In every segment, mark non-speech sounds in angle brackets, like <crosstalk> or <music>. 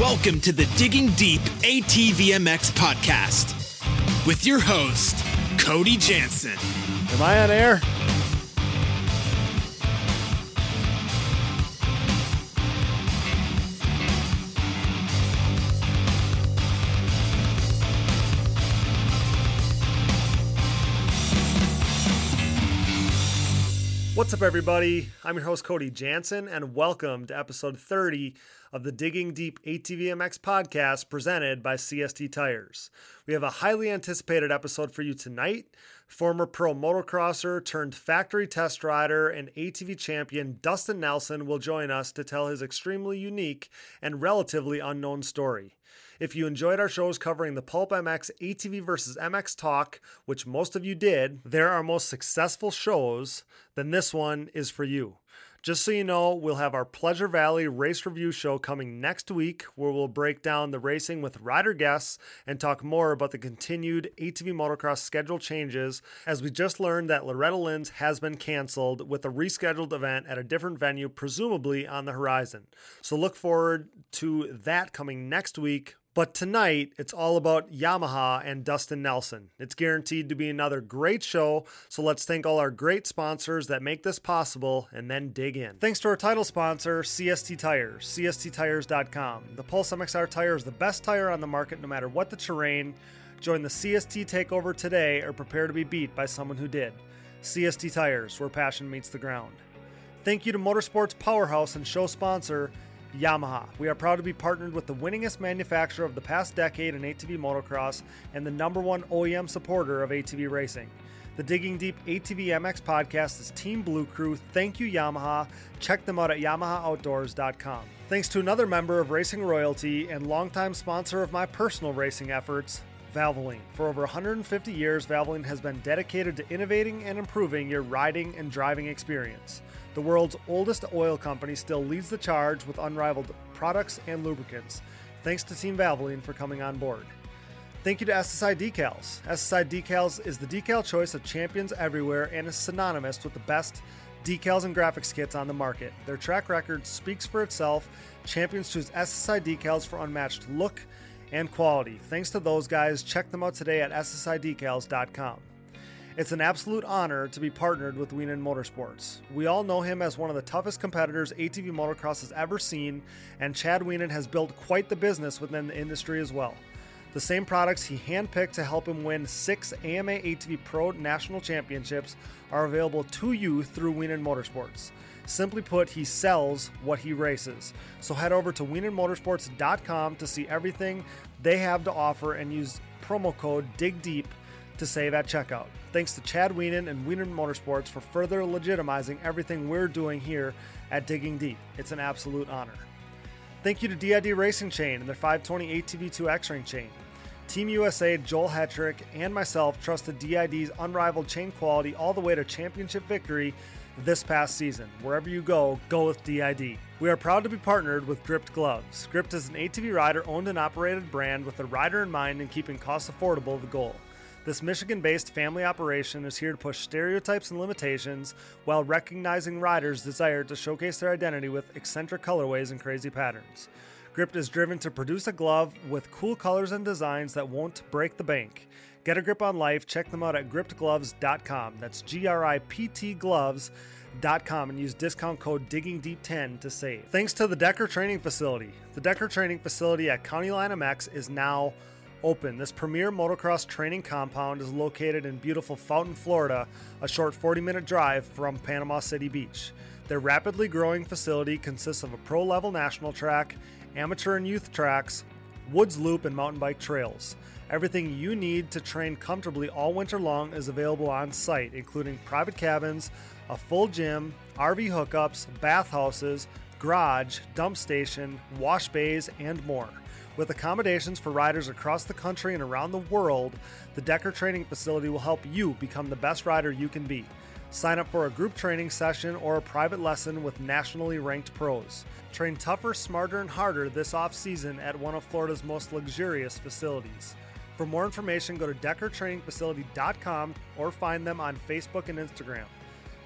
Welcome to the Digging Deep ATVMX podcast with your host, Cody Jansen. Am I on air? What's up, everybody? I'm your host, Cody Jansen, and welcome to episode 30 of the Digging Deep ATVMX podcast presented by CST Tires. We have a highly anticipated episode for you tonight. Former pro motocrosser turned factory test rider and ATV champion Dustin Nelson will join us to tell his extremely unique and relatively unknown story. If you enjoyed our shows covering the Pulp MX ATV versus MX talk, which most of you did, they're our most successful shows, then this one is for you. Just so you know, we'll have our Pleasure Valley race review show coming next week where we'll break down the racing with rider guests and talk more about the continued ATV motocross schedule changes as we just learned that Loretta Lynn's has been canceled with a rescheduled event at a different venue, presumably on the horizon. So look forward to that coming next week. But tonight, it's all about Yamaha and Dustin Nelson. It's guaranteed to be another great show, so let's thank all our great sponsors that make this possible and then dig in. Thanks to our title sponsor, CST Tires, CSTTires.com. The Pulse MXR tire is the best tire on the market no matter what the terrain. Join the CST takeover today or prepare to be beat by someone who did. CST Tires, where passion meets the ground. Thank you to Motorsports Powerhouse and show sponsor, Yamaha. We are proud to be partnered with the winningest manufacturer of the past decade in ATV motocross and the number one OEM supporter of ATV racing. The Digging Deep ATV MX podcast is Team Blue Crew. Thank you, Yamaha. Check them out at YamahaOutdoors.com. Thanks to another member of Racing Royalty and longtime sponsor of my personal racing efforts, Valvoline. For over 150 years, Valvoline has been dedicated to innovating and improving your riding and driving experience. The world's oldest oil company still leads the charge with unrivaled products and lubricants. Thanks to Team Valvoline for coming on board. Thank you to SSI Decals. SSI Decals is the decal choice of champions everywhere and is synonymous with the best decals and graphics kits on the market. Their track record speaks for itself. Champions choose SSI Decals for unmatched look and quality. Thanks to those guys. Check them out today at ssidecals.com. It's an absolute honor to be partnered with Wienen Motorsports. We all know him as one of the toughest competitors ATV motocross has ever seen, and Chad Wienen has built quite the business within the industry as well. The same products he handpicked to help him win six AMA ATV Pro National Championships are available to you through Wienen Motorsports. Simply put, he sells what he races. So head over to wienenmotorsports.com to see everything they have to offer and use promo code DIGDEEP to save at checkout. Thanks to Chad Wienen and Wienen Motorsports for further legitimizing everything we're doing here at Digging Deep. It's an absolute honor. Thank you to DID Racing Chain and their 520 ATV2 X-Ring chain. Team USA, Joel Hetrick, and myself trusted DID's unrivaled chain quality all the way to championship victory this past season. Wherever you go, go with DID. We are proud to be partnered with Gript Gloves. Gript is an ATV rider owned and operated brand with the rider in mind and keeping costs affordable the goal. This Michigan based family operation is here to push stereotypes and limitations while recognizing riders' desire to showcase their identity with eccentric colorways and crazy patterns. Gript is driven to produce a glove with cool colors and designs that won't break the bank. Get a grip on life. Check them out at griptgloves.com. That's G R I P T gloves.com and use discount code DIGGINGDEEP10 to save. Thanks to the Decker Training Facility. The Decker Training Facility at County Line MX is now open. This premier motocross training compound is located in beautiful Fountain, Florida, a short 40 minute drive from Panama City Beach. Their rapidly growing facility consists of a pro level national track, amateur and youth tracks, woods loop, and mountain bike trails. Everything you need to train comfortably all winter long is available on site, including private cabins, a full gym, RV hookups, bathhouses, garage, dump station, wash bays, and more. With accommodations for riders across the country and around the world, the Decker Training Facility will help you become the best rider you can be. Sign up for a group training session or a private lesson with nationally ranked pros. Train tougher, smarter, and harder this off season at one of Florida's most luxurious facilities. For more information, go to DeckerTrainingFacility.com or find them on Facebook and Instagram.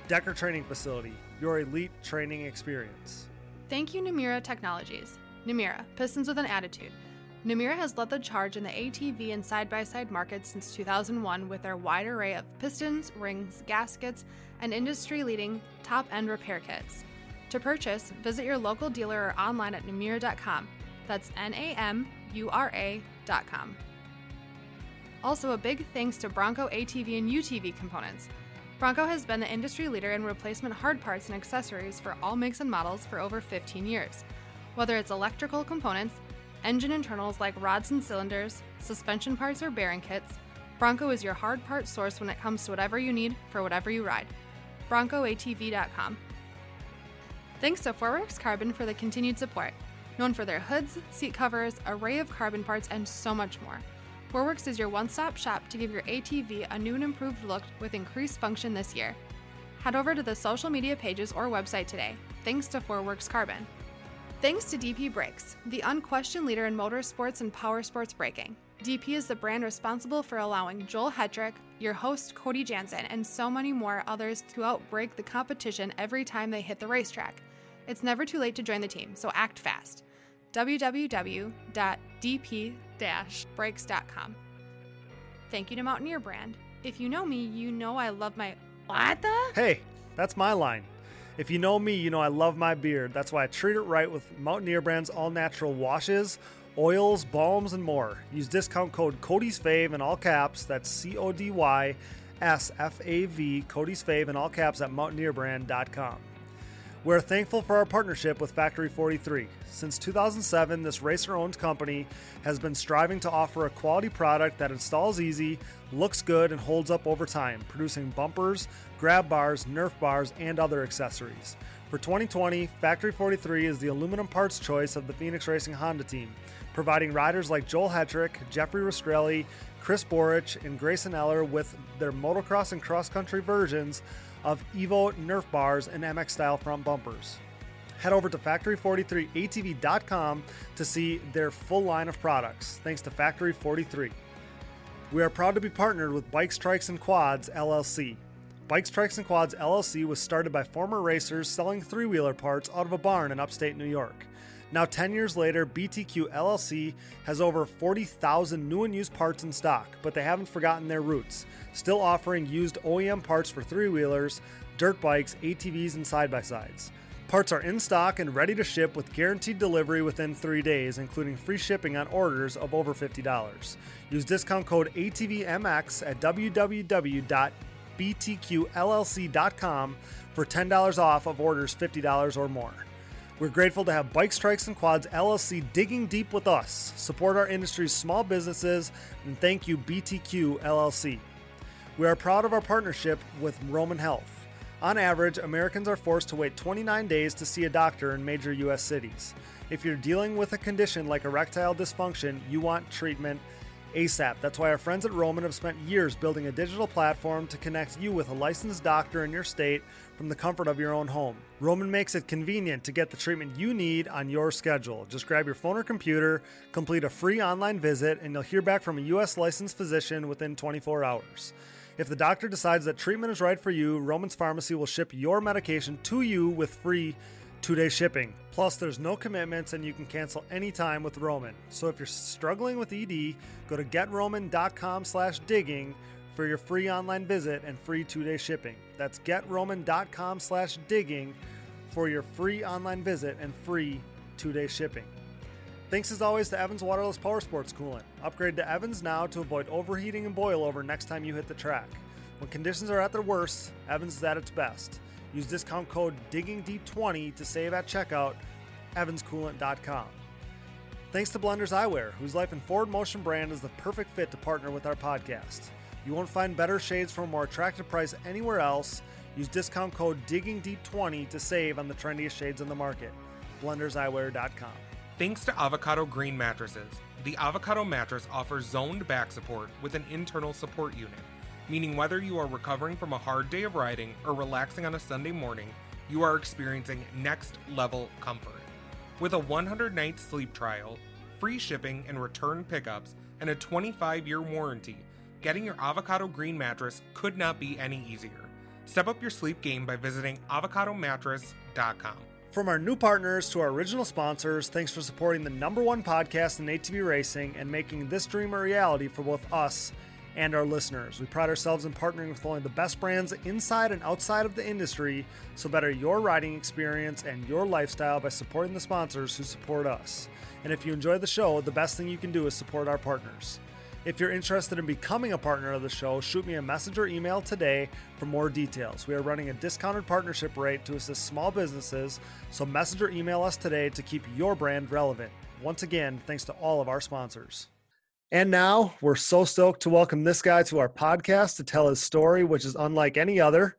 Decker Training Facility, your elite training experience. Thank you, Namura Technologies. Namura, Pistons with an Attitude. Namura has led the charge in the ATV and side by side market since 2001 with their wide array of pistons, rings, gaskets, and industry leading top end repair kits. To purchase, visit your local dealer or online at namura.com. That's N A M U R A.com. Also, a big thanks to Bronco ATV and UTV components. Bronco has been the industry leader in replacement hard parts and accessories for all makes and models for over 15 years. Whether it's electrical components, engine internals like rods and cylinders, suspension parts, or bearing kits, Bronco is your hard part source when it comes to whatever you need for whatever you ride. BroncoATV.com. Thanks to Forworks Carbon for the continued support, known for their hoods, seat covers, array of carbon parts, and so much more. Forworks is your one stop shop to give your ATV a new and improved look with increased function this year. Head over to the social media pages or website today. Thanks to Forworks Carbon. Thanks to DP Brakes, the unquestioned leader in motorsports and power sports braking. DP is the brand responsible for allowing Joel Hetrick, your host Cody Jansen, and so many more others to outbrake the competition every time they hit the racetrack. It's never too late to join the team, so act fast. www.dp-brakes.com. Thank you to Mountaineer Brand. If you know me, you know I love my. What the? Hey, that's my line. If you know me, you know I love my beard. That's why I treat it right with Mountaineer Brand's all natural washes, oils, balms, and more. Use discount code Cody's Fave in all caps. That's C O D Y S F A V, Cody's Fave in all caps at mountaineerbrand.com. We're thankful for our partnership with Factory 43. Since 2007, this racer owned company has been striving to offer a quality product that installs easy, looks good, and holds up over time, producing bumpers, grab bars, Nerf bars, and other accessories. For 2020, Factory 43 is the aluminum parts choice of the Phoenix Racing Honda team, providing riders like Joel Hetrick, Jeffrey Rastrelli, Chris Borich, and Grayson Eller with their motocross and cross country versions of Evo Nerf bars and MX style front bumpers. Head over to factory43atv.com to see their full line of products. Thanks to Factory 43. We are proud to be partnered with Bike Trikes and Quads LLC. Bike Trikes, and Quads LLC was started by former racers selling three wheeler parts out of a barn in upstate New York. Now, 10 years later, BTQ LLC has over 40,000 new and used parts in stock, but they haven't forgotten their roots, still offering used OEM parts for three wheelers, dirt bikes, ATVs, and side by sides. Parts are in stock and ready to ship with guaranteed delivery within three days, including free shipping on orders of over $50. Use discount code ATVMX at www.btqllc.com for $10 off of orders $50 or more. We're grateful to have Bike Trikes and Quads LLC digging deep with us, support our industry's small businesses, and thank you, BTQ LLC. We are proud of our partnership with Roman Health. On average, Americans are forced to wait 29 days to see a doctor in major U.S. cities. If you're dealing with a condition like erectile dysfunction, you want treatment ASAP. That's why our friends at Roman have spent years building a digital platform to connect you with a licensed doctor in your state from the comfort of your own home. Roman makes it convenient to get the treatment you need on your schedule. Just grab your phone or computer, complete a free online visit, and you'll hear back from a U.S. licensed physician within 24 hours. If the doctor decides that treatment is right for you, Roman's Pharmacy will ship your medication to you with free two day shipping. Plus, there's no commitments and you can cancel anytime with Roman. So if you're struggling with ED, go to getroman.com slash digging for your free online visit and free two day shipping. That's getroman.com slash digging for your free online visit and free two day shipping. Thanks as always to Evans Waterless Power Sports Coolant. Upgrade to Evans now to avoid overheating and boil over next time you hit the track. When conditions are at their worst, Evans is at its best. Use discount code DIGGINGDEEP20 to save at checkout, evanscoolant.com. Thanks to Blenders Eyewear, whose Life and Forward Motion brand is the perfect fit to partner with our podcast. You won't find better shades for a more attractive price anywhere else. Use discount code DIGGINGDEEP20 to save on the trendiest shades in the market. BlendersEyewear.com. Thanks to Avocado Green Mattresses, the Avocado mattress offers zoned back support with an internal support unit, meaning whether you are recovering from a hard day of riding or relaxing on a Sunday morning, you are experiencing next level comfort. With a 100 night sleep trial, free shipping and return pickups, and a 25 year warranty, getting your Avocado Green mattress could not be any easier. Step up your sleep game by visiting avocadomattress.com. From our new partners to our original sponsors, thanks for supporting the number one podcast in ATV racing and making this dream a reality for both us and our listeners. We pride ourselves in partnering with only the best brands inside and outside of the industry, so better your riding experience and your lifestyle by supporting the sponsors who support us. And if you enjoy the show, the best thing you can do is support our partners. If you're interested in becoming a partner of the show, shoot me a message or email today for more details. We are running a discounted partnership rate to assist small businesses, so message or email us today to keep your brand relevant. Once again, thanks to all of our sponsors. And now we're so stoked to welcome this guy to our podcast to tell his story, which is unlike any other.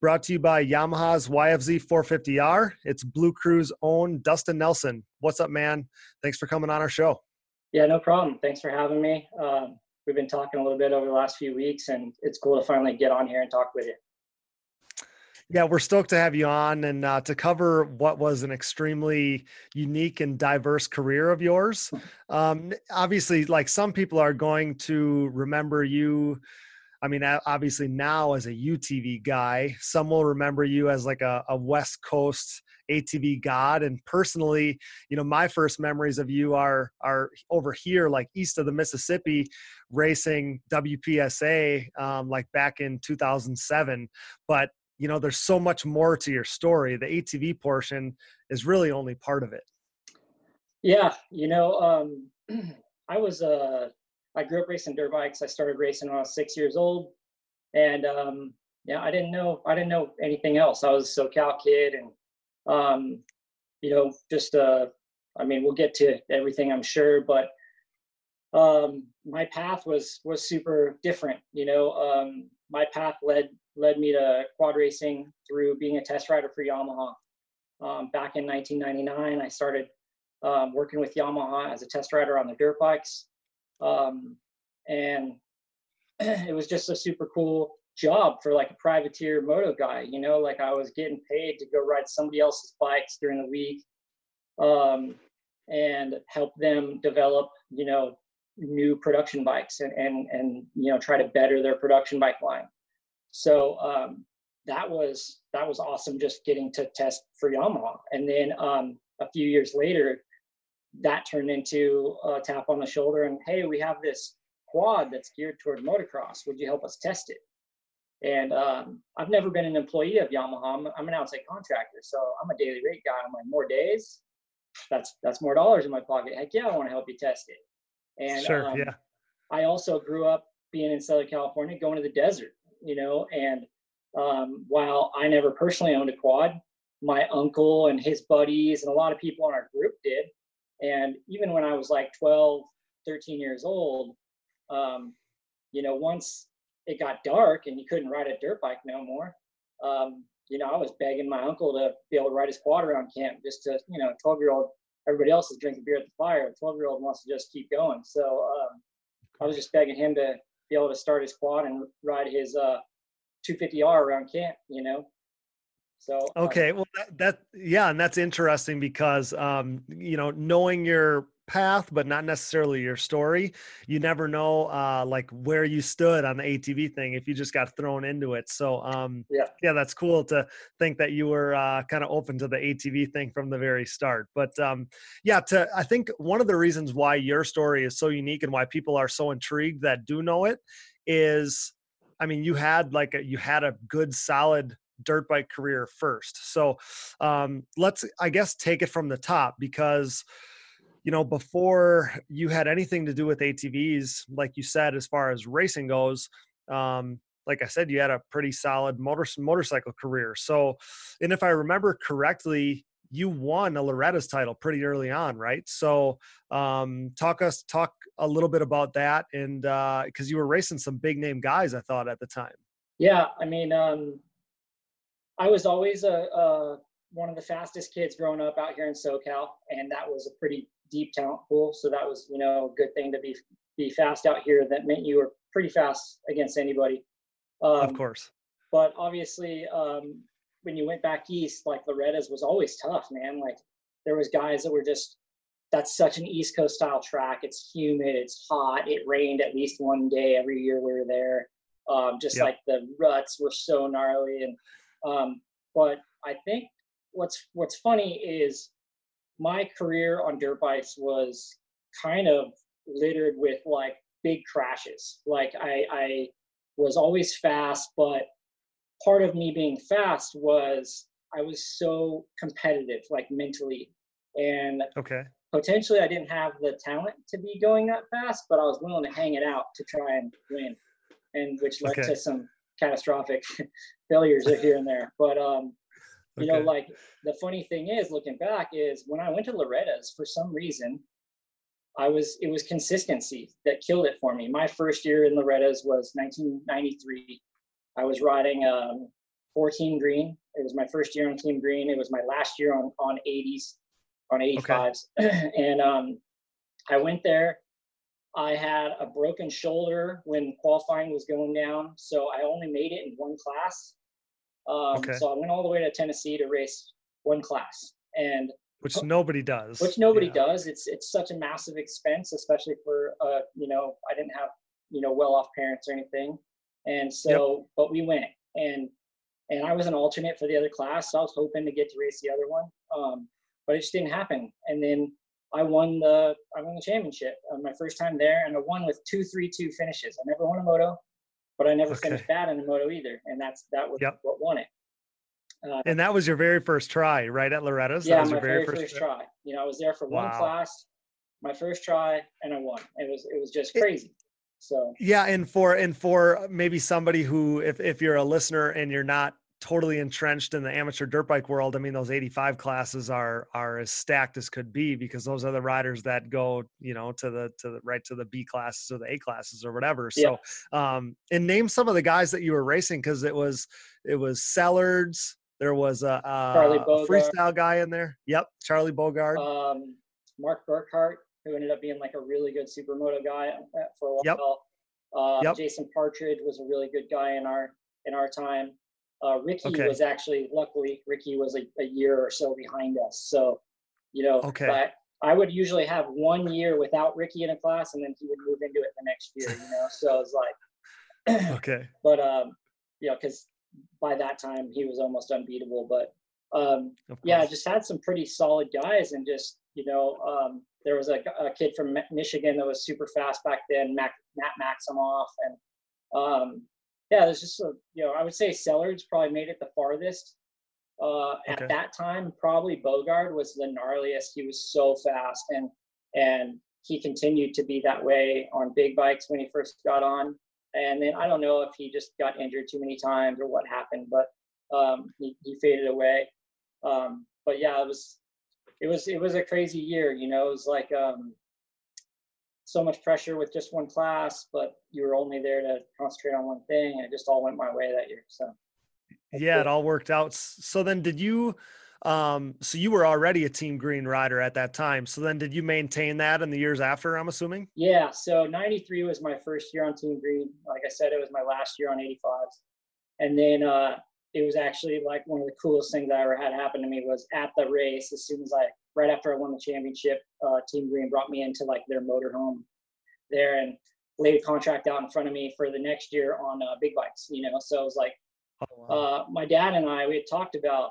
Brought to you by Yamaha's YFZ 450R. It's Blue Crew's own Dustin Nelson. What's up, man? Thanks for coming on our show. Yeah, no problem. Thanks for having me. Um, we've been talking a little bit over the last few weeks, and it's cool to finally get on here and talk with you. Yeah, we're stoked to have you on and uh, to cover what was an extremely unique and diverse career of yours. Um, obviously, like some people are going to remember you. I mean, obviously now as a UTV guy, some will remember you as like a, a West Coast ATV god. And personally, you know, my first memories of you are are over here, like east of the Mississippi, racing WPSA, um, like back in 2007. But you know there's so much more to your story the atv portion is really only part of it. Yeah you know um <clears throat> i was uh i grew up racing dirt bikes. I started racing when i was six years old. And um yeah i didn't know i didn't know anything else. I was a socal kid and um you know just uh i mean we'll get to everything i'm sure but um my path was was super different you know um my path led led me to quad racing through being a test rider for Yamaha. Um, back in 1999, I started um, working with Yamaha as a test rider on the dirt bikes. Um, and <clears throat> it was just a super cool job for like a privateer moto guy, you know, like I was getting paid to go ride somebody else's bikes during the week um, and help them develop, you know, new production bikes and, and, and, you know, try to better their production bike line. So um, that was that was awesome. Just getting to test for Yamaha, and then um, a few years later, that turned into a tap on the shoulder and hey, we have this quad that's geared toward motocross. Would you help us test it? And um, I've never been an employee of Yamaha. I'm, I'm, an outside contractor, so I'm a daily rate guy. I'm like more days, that's that's more dollars in my pocket. Heck yeah, I want to help you test it. And sure, um, yeah. I also grew up being in Southern California, going to the desert you know, and um, while I never personally owned a quad, my uncle and his buddies and a lot of people in our group did. And even when I was like 12, 13 years old, um, you know, once it got dark and you couldn't ride a dirt bike no more, um, you know, I was begging my uncle to be able to ride his quad around camp just to, you know, 12 year old, everybody else is drinking beer at the fire. A 12 year old wants to just keep going. So um, I was just begging him to be able to start his quad and ride his uh, 250R around camp, you know. So uh, okay, well that, that, yeah, and that's interesting because um, you know knowing your path but not necessarily your story. You never know uh like where you stood on the atv thing if you just got thrown into it. So um yeah. yeah that's cool to think that you were uh kind of open to the atv thing from the very start. But um yeah to i think one of the reasons why your story is so unique and why people are so intrigued that do know it is i mean you had like a, you had a good solid dirt bike career first. So um let's i guess take it from the top because you know, before you had anything to do with ATVs, like you said, as far as racing goes, um, like I said, you had a pretty solid motor motorcycle career. So, and if I remember correctly, you won a Loretta's title pretty early on, right? So, um, talk us talk a little bit about that, and because uh, you were racing some big name guys, I thought at the time. Yeah, I mean, um, I was always a, a one of the fastest kids growing up out here in SoCal, and that was a pretty deep talent pool. So that was, you know, a good thing to be be fast out here. That meant you were pretty fast against anybody. Um, of course. But obviously, um, when you went back east, like Loretta's was always tough, man. Like there was guys that were just that's such an East Coast style track. It's humid, it's hot. It rained at least one day every year we were there. Um, just yep. like the ruts were so gnarly, and um, but I think what's what's funny is my career on dirt bikes was kind of littered with like big crashes. Like I, I was always fast, but part of me being fast was I was so competitive, like mentally, and okay, potentially I didn't have the talent to be going that fast, but I was willing to hang it out to try and win, and which led Okay. to some catastrophic <laughs> failures here and there. But um, you know, like the funny thing is, looking back, is when I went to Loretta's for some reason, I was it was consistency that killed it for me. My first year in Loretta's was 1993. I was riding um, 14 green. It was my first year on Team Green. It was my last year on on 80s, on 85s, <clears throat> and um, I went there. I had a broken shoulder when qualifying was going down, so I only made it in one class. Um, Okay. So I went all the way to Tennessee to race one class, and which nobody does. which nobody Yeah. does. It's it's such a massive expense, especially for uh, you know, I didn't have you know well off parents or anything, and so but we went and and I was an alternate for the other class, so I was hoping to get to race the other one, um, but it just didn't happen. And then I won the I won the championship on my first time there, and I won with two three two finishes. I never won a moto, but I never Okay. finished bad in a moto either, and that's that was Yep. what won it. Uh, And that was your very first try, right at Loretta's. yeah, that was my your very, first, try. You know, I was there for one class, my first try, and I won. It was it was just It- crazy. So Yeah, and for and for maybe somebody who, if if you're a listener and you're not totally entrenched in the amateur dirt bike world, I mean, those 85 classes are are as stacked as could be because those are the riders that go, you know, to the to the right to the B classes or the A classes or whatever. Yeah. So, um, and name some of the guys that you were racing because it was it was Sellards. There was a, Charlie a freestyle guy in there. Yep, Charlie Bogard. um, Mark Burkhart, who ended up being like a really good supermoto guy uh, for a while. Yep. Uh, Yep. Jason Partridge was a really good guy in our in our time. Uh, Ricky Okay. was actually luckily Ricky was a, a year or so behind us. So, you know, Okay. but I would usually have one year without Ricky in a class, and then he would move into it the next year. You know, so it's like <laughs> <clears throat> okay. but um you know because by that time he was almost unbeatable but um yeah just had some pretty solid guys and just you know um there was a, a kid from michigan that was super fast back then Mac, matt maximoff and um yeah there's just a, you know i would say sellards probably made it the farthest uh at that time probably bogard was the gnarliest he was so fast and and he continued to be that way on big bikes when he first got on and then I don't know if he just got injured too many times or what happened, but um, he, he faded away. Um, but yeah, it was it was it was a crazy year. You know, it was like um, so much pressure with just one class, but you were only there to concentrate on one thing, and it just all went my way that year. So yeah cool. it all worked out so then did you um so you were already a team green rider at that time so then did you maintain that in the years after i'm assuming Yeah, so 93 was my first year on Team Green. Like I said, it was my last year on 85s. And then uh, it was actually like one of the coolest things that ever had happen to me was at the race, as soon as I, right after I won the championship, uh, Team Green brought me into like their motorhome there and laid a contract out in front of me for the next year on uh, big bikes, you know? So it was like, oh, wow. uh, my dad and I, we had talked about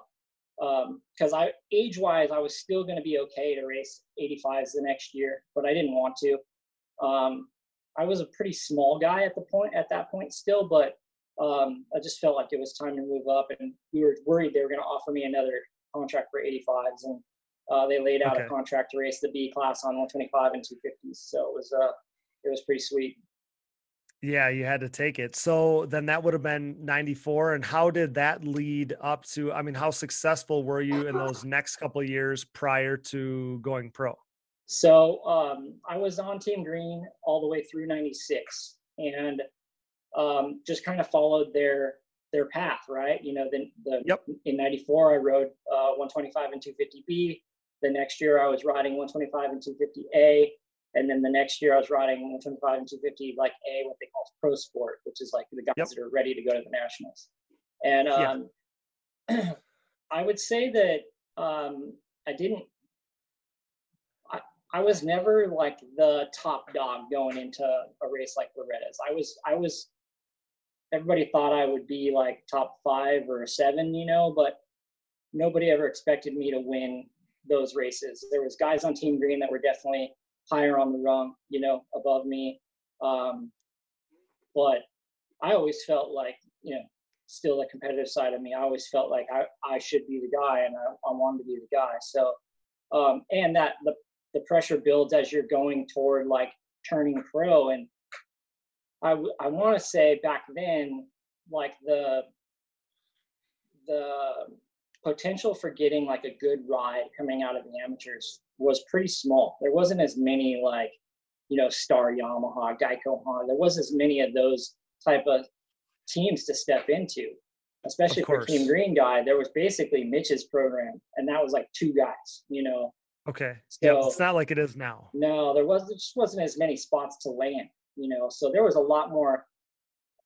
because I age wise, I was still going to be okay to race 85s the next year, but I didn't want to. Um, I was a pretty small guy at the point at that point still, but um, I just felt like it was time to move up, and we were worried they were going to offer me another contract for 85s, and uh, they laid out Okay. a contract to race the B class on 125 and 250s. So it was uh, it was pretty sweet. yeah you had to take it so then that would have been 94 and how did that lead up to i mean how successful were you in those next couple of years prior to going pro So um, I was on Team Green all the way through '96, and um, just kind of followed their their path, right? You know, then the Yep. in '94 I rode uh, 125 and 250B. The next year I was riding 125 and 250A, and then the next year I was riding 125 and 250 like A, what they call Pro Sport, which is like the guys Yep. that are ready to go to the nationals. And Yeah. um, <clears throat> I would say that um, I didn't I, I was never like the top dog going into a race like Loretta's. I was, I was, everybody thought I would be like top five or seven, you know, but nobody ever expected me to win those races. There was guys on Team Green that were definitely higher on the rung, you know, above me. Um, but I always felt like, you know, still the competitive side of me. I always felt like I, I should be the guy and I, I wanted to be the guy. So, um, and that the, the pressure builds as you're going toward like turning pro. And I, I want to say back then, like the, the potential for getting like a good ride coming out of the amateurs was pretty small. There wasn't as many like, you know, Star Yamaha, Geico Honda. There wasn't as many of those type of teams to step into, especially for Team Green guy. There was basically Mitch's program, and that was like two guys, you know. Okay. So, yeah, it's not like it is now. No, there was there just wasn't as many spots to land, you know. So there was a lot more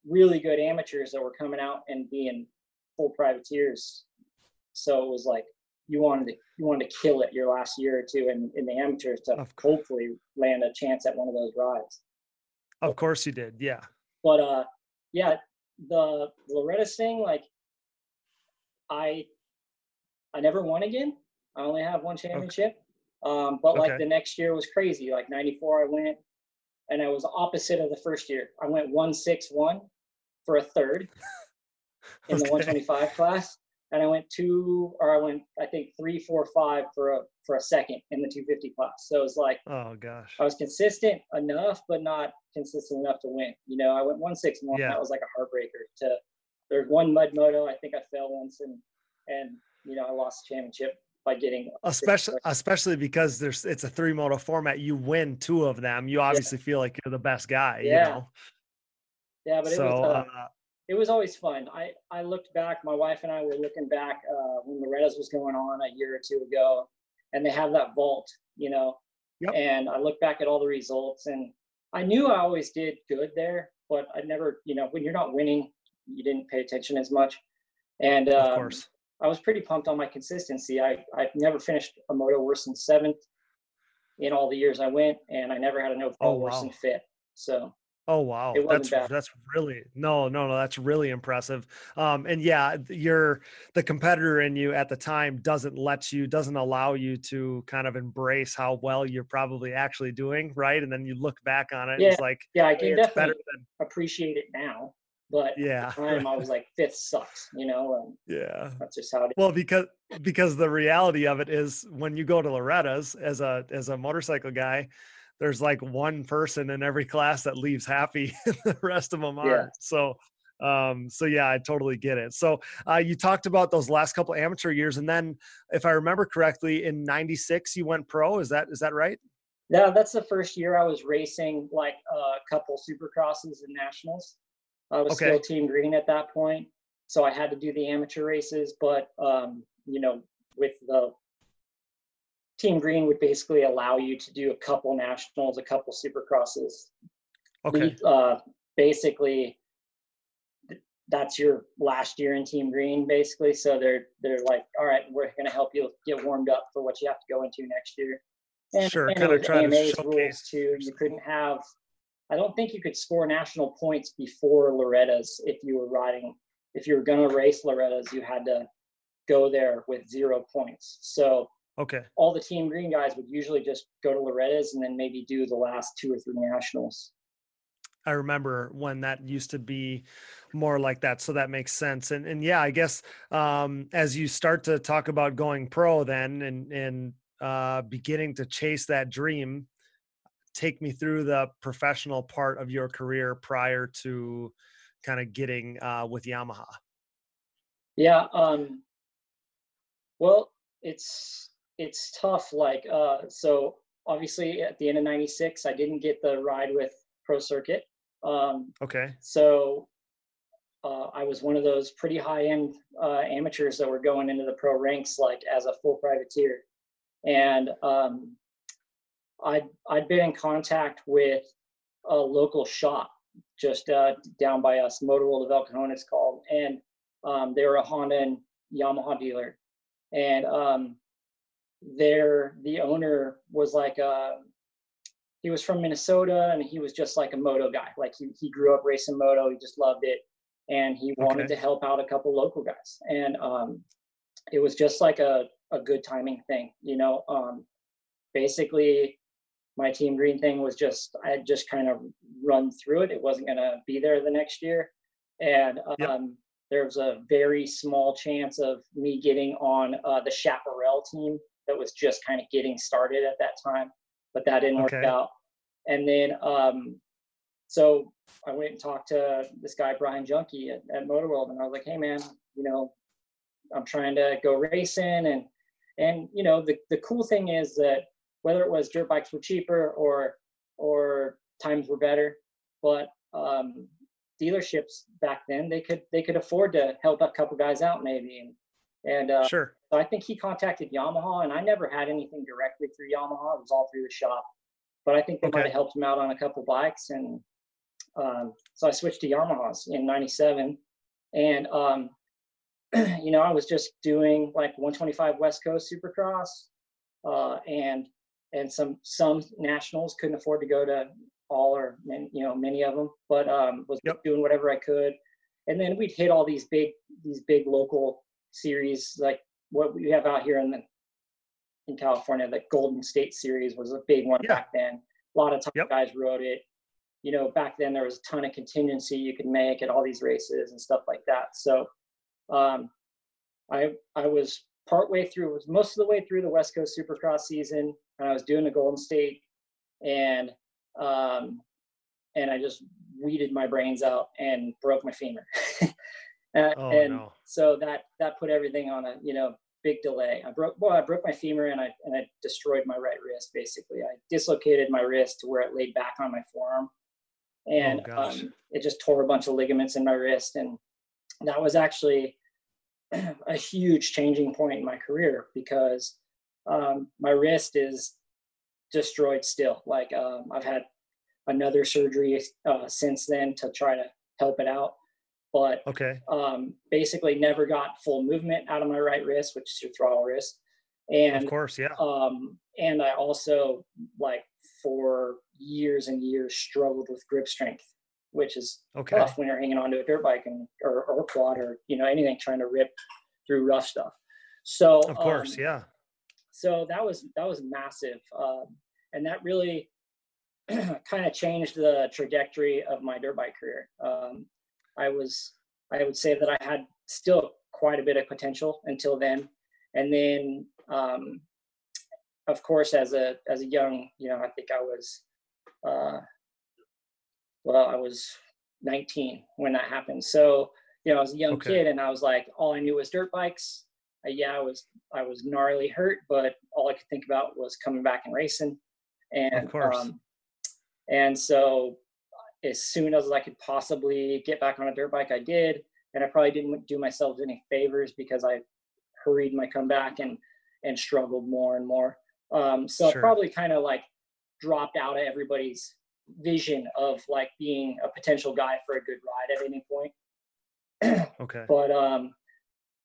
really good amateurs that were coming out and being full privateers. So it was like you wanted to you wanted to kill it your last year or two in, in the amateurs to hopefully land a chance at one of those rides. Of course you did, yeah. But uh yeah, the Loretta thing, like I I never won again. I only have one championship. Okay. Um, but like okay. the next year was crazy. Like 94 I went and I was opposite of the first year. I went one six one for a third <laughs> in okay. the 125 class and I went two or I went I think three, four, five for a for a second in the 250 class. So it was like oh gosh, I was consistent enough, but not consistent enough to win. You know, I went one six one. Yeah. That was like a heartbreaker. To there's one mud moto. I think I fell once and and you know I lost the championship by getting especially especially because there's it's a three moto format. You win two of them. You obviously yeah. feel like you're the best guy. Yeah. You know? Yeah, but so, it was. Uh, uh, it was always fun. I, I looked back, my wife and I were looking back uh, when Loretta's was going on a year or two ago, and they have that vault, you know. Yep. And I look back at all the results, and I knew I always did good there, but I never, you know, when you're not winning, you didn't pay attention as much. And um, of course. I was pretty pumped on my consistency. I, I've never finished a moto worse than seventh in all the years I went, and I never had a no fault oh, wow. worse than fifth. So Oh wow, that's bad. that's really no no no that's really impressive. Um, and yeah, you're the competitor in you at the time doesn't let you doesn't allow you to kind of embrace how well you're probably actually doing, right? And then you look back on it, yeah, it's like yeah, I can definitely than... appreciate it now, but yeah, at the <laughs> time I was like fifth sucks, you know. And yeah, that's just how it is. Well, because because the reality of it is when you go to Loretta's as a as a motorcycle guy there's like one person in every class that leaves happy <laughs> the rest of them aren't. So um so yeah i totally get it. So uh you talked about those last couple amateur years and then if i remember correctly in 96 you went pro is that is that right? Yeah that's the first year i was racing like a couple supercrosses and nationals. I was okay. still team green at that point so i had to do the amateur races but um you know with the Team Green would basically allow you to do a couple nationals, a couple supercrosses. Okay. Uh, basically, that's your last year in Team Green, basically. So they're they're like, all right, we're going to help you get warmed up for what you have to go into next year. And, sure, and kind of try AMA's to rules too. You couldn't have. I don't think you could score national points before Loretta's if you were riding. If you were going to race Loretta's, you had to go there with zero points. So Okay. All the Team Green guys would usually just go to Loretta's and then maybe do the last two or three nationals. I remember when that used to be more like that. So that makes sense. And and yeah, I guess um, as you start to talk about going pro then and and uh, beginning to chase that dream, take me through the professional part of your career prior to kind of getting uh, with Yamaha. Yeah. Um, well, it's it's tough. Like, uh, so obviously at the end of 96, I didn't get the ride with Pro Circuit. Um, okay. So uh, I was one of those pretty high end uh, amateurs that were going into the pro ranks like as a full privateer. And um, I'd, I'd been in contact with a local shop just uh, down by us, Motor World of El Cajon, it's called. And um, they were a Honda and Yamaha dealer. And um, there the owner was like uh he was from Minnesota and he was just like a moto guy. Like he, he grew up racing moto, he just loved it. And he wanted okay. to help out a couple local guys. And um it was just like a, a good timing thing, you know. Um, basically, my team green thing was just I had just kind of run through it. It wasn't going to be there the next year, and um, yep. there was a very small chance of me getting on uh, the Chaparral team that was just kind of getting started at that time, but that didn't okay. work out. And then um, so I went and talked to this guy Brian Junkie at, at Motor World, and I was like, "Hey, man, you know, I'm trying to go racing, and and you know, the the cool thing is that whether it was dirt bikes were cheaper or or times were better, but um, dealerships back then they could they could afford to help a couple guys out maybe and and uh, sure. So I think he contacted Yamaha, and I never had anything directly through Yamaha. It was all through the shop, but I think they okay. might have helped him out on a couple bikes, and um, so I switched to Yamahas in '97, and um, <clears throat> you know I was just doing like 125 West Coast Supercross, uh, and and some some nationals couldn't afford to go to all or many, you know many of them, but um, was yep. doing whatever I could, and then we'd hit all these big these big local series like what we have out here in the in California. The Golden State Series was a big one yeah. back then. A lot of top yep. guys rode it you know, back then there was a ton of contingency you could make at all these races and stuff like that. So um, I I was partway through, was most of the way through the West Coast Supercross season, and I was doing the Golden State, and um, and I just weeded my brains out and broke my femur. <laughs> uh, oh, and no. so that that put everything on a you know big delay. I broke well, I broke my femur and I and I destroyed my right wrist basically. I dislocated my wrist to where it laid back on my forearm and oh, um, it just tore a bunch of ligaments in my wrist and that was actually <clears throat> a huge changing point in my career because um, my wrist is destroyed still like um, i've had another surgery uh, since then to try to help it out but okay um, basically never got full movement out of my right wrist which is your throttle wrist and of course yeah um, and i also like for years and years struggled with grip strength, which is okay. tough when you're hanging onto a dirt bike and or, or a quad or you know anything trying to rip through rough stuff. So of course, um, yeah. So that was that was massive, um, and that really <clears throat> kind of changed the trajectory of my dirt bike career. Um, I was I would say that I had still quite a bit of potential until then, and then um, of course, as a as a young, you know, I think I was, uh, well, I was 19 when that happened. So, you know, I was a young okay. kid, and I was like, all I knew was dirt bikes. Uh, yeah, I was I was gnarly hurt, but all I could think about was coming back and racing. And of course. Um, and so, as soon as I could possibly get back on a dirt bike, I did. And I probably didn't do myself any favors because I hurried my comeback and and struggled more and more. Um, so sure. probably kind of like dropped out of everybody's vision of like being a potential guy for a good ride at any point. <clears throat> okay. But um,